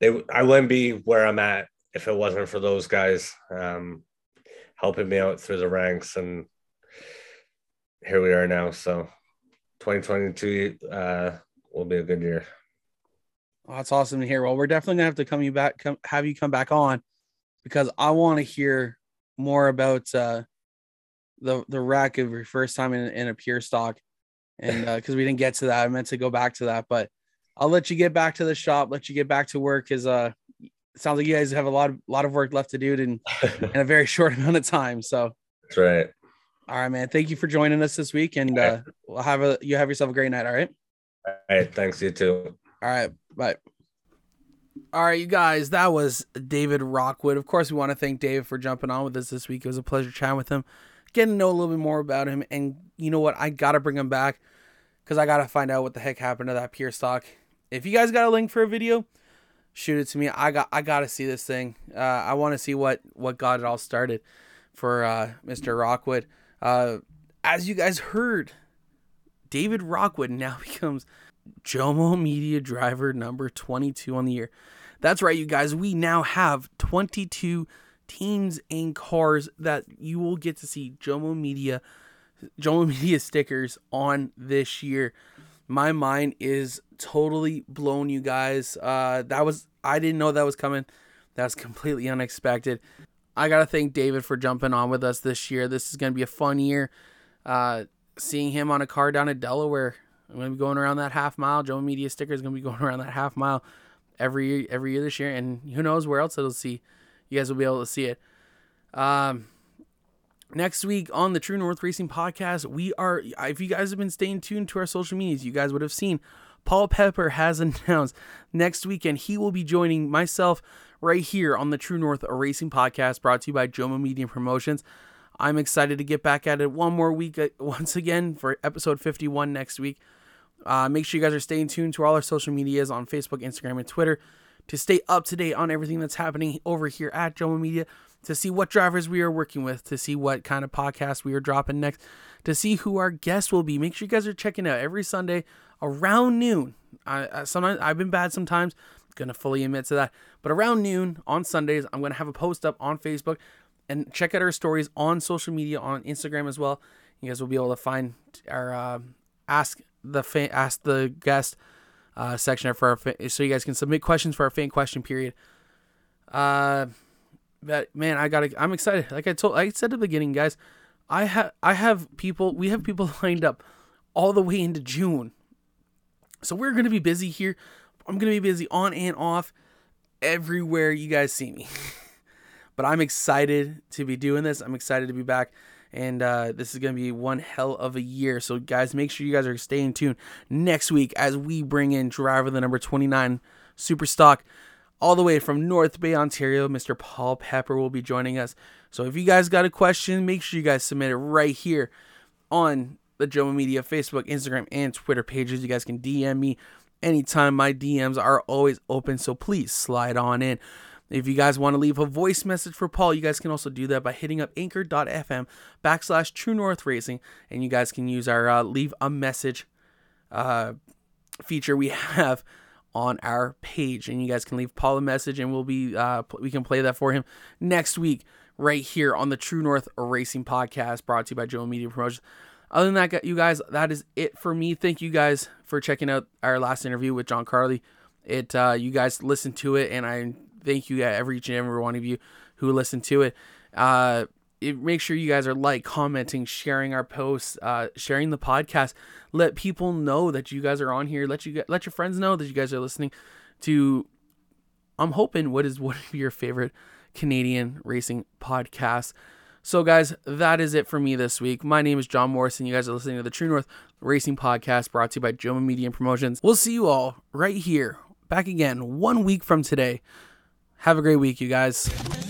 they I wouldn't be where I'm at if it wasn't for those guys um, helping me out through the ranks, and here we are now. So, 2022 uh, will be a good year. Oh, that's awesome to hear. Well, we're definitely gonna have to come you back, come have you come back on because I want to hear more about uh, the the wreck of your first time in, in a pure stock, and because uh, we didn't get to that, I meant to go back to that, but I'll let you get back to the shop, let you get back to work, because uh, sounds like you guys have a lot of lot of work left to do in [LAUGHS] in a very short amount of time. So that's right. All right, man. Thank you for joining us this week, and uh, we'll have a you have yourself a great night. All right. All right. Thanks. You too. All right. Bye. All right, you guys, that was David Rockwood. Of course, we want to thank David for jumping on with us this week. It was a pleasure chatting with him getting to know a little bit more about him. And you know what? I gotta bring him back because I gotta find out what the heck happened to that pure stock. If you guys got a link for a video, shoot it to me. I got I gotta see this thing. Uh, I want to see what what got it all started for uh, Mr. Rockwood. Uh, as you guys heard, David Rockwood now [LAUGHS] becomes Jomo Media driver number 22 on the year. That's right, you guys. We now have 22 teams and cars that you will get to see Jomo Media Jomo [LAUGHS] Media stickers on this year. My mind is totally blown, you guys. Uh, that was I didn't know that was coming. That's completely unexpected. I gotta thank David for jumping on with us this year. This is gonna be a fun year. Uh, seeing him on a car down in Delaware. I'm gonna be going around that half mile. Jomo Media sticker is gonna be [LAUGHS] going around that half mile every every year this year, and who knows where else it'll see. You guys will be able to see it. Um, next week on the True North Racing podcast, we are. If you guys have been staying tuned to our social medias, you guys would have seen Paul Pepper has [LAUGHS] announced next weekend he will be joining myself right here on the True North Racing podcast, brought to you by Jomo Media Promotions. I'm excited to get back at it one more week, uh, [LAUGHS] once again, for episode 51 next week. Uh, make sure you guys are staying tuned to all our social medias on Facebook, Instagram, and Twitter to stay up to date on everything that's happening over here at Jomo Media, to see what drivers we are working with, to see what kind of podcast we are dropping next, to see who our guests will be. Make sure you guys are checking out every Sunday around noon. I, I sometimes I've been bad sometimes, gonna fully admit to that. But around noon on Sundays, I'm gonna have a post up on Facebook and check out our stories on social media on Instagram as well. You guys will be able to find our uh, ask the fan, ask the guest uh, section for our fa- so you guys can submit questions for our fan question period. Uh, but man, I gotta. I'm excited. Like I told, like I said at the beginning, guys. I have I have people. We have people [LAUGHS] lined up all the way into June. So we're gonna be busy here. I'm gonna be busy on and off everywhere you guys see me. [LAUGHS] but I'm excited to be doing this. I'm excited to be back. And uh, this is going to be one hell of a year. So, guys, make sure you guys are staying tuned next week as we bring in driver the number 29 super stock all the way from North Bay, Ontario. Mr. Paul Pepper will be joining us. So, if you guys got a question, make sure you guys submit it right here on the Jomo Media Facebook, Instagram, and Twitter pages. You guys can DM me anytime. My DMs are always open. So, please slide on in. If you guys want to leave a voice message for Paul, you guys can also do that by hitting up anchor.fm backslash true north racing. And you guys can use our uh, leave a message uh, feature we [LAUGHS] have on our page. And you guys can leave Paul a message and we'll be, uh, we can play that for him next week right here on the True North Racing podcast brought to you by Jomo Media Promotions. Other than that, you guys, that is it for me. Thank you guys for checking out our last interview with John Carly. It, uh, you guys listened to it and I thank you every and every one of you who listen to it. Uh, it, make sure you guys are like, commenting, sharing our posts, uh, sharing the podcast. Let people know that you guys are on here. Let you let your friends know that you guys are listening to. I'm hoping what is [LAUGHS] one of your favorite Canadian racing podcasts. So, guys, that is it for me this week. My name is John Morrison. You guys are listening to the True North Racing Podcast brought to you by Jomo Media and Promotions. We'll see you all right here, back again, one week from today have a great week, you guys.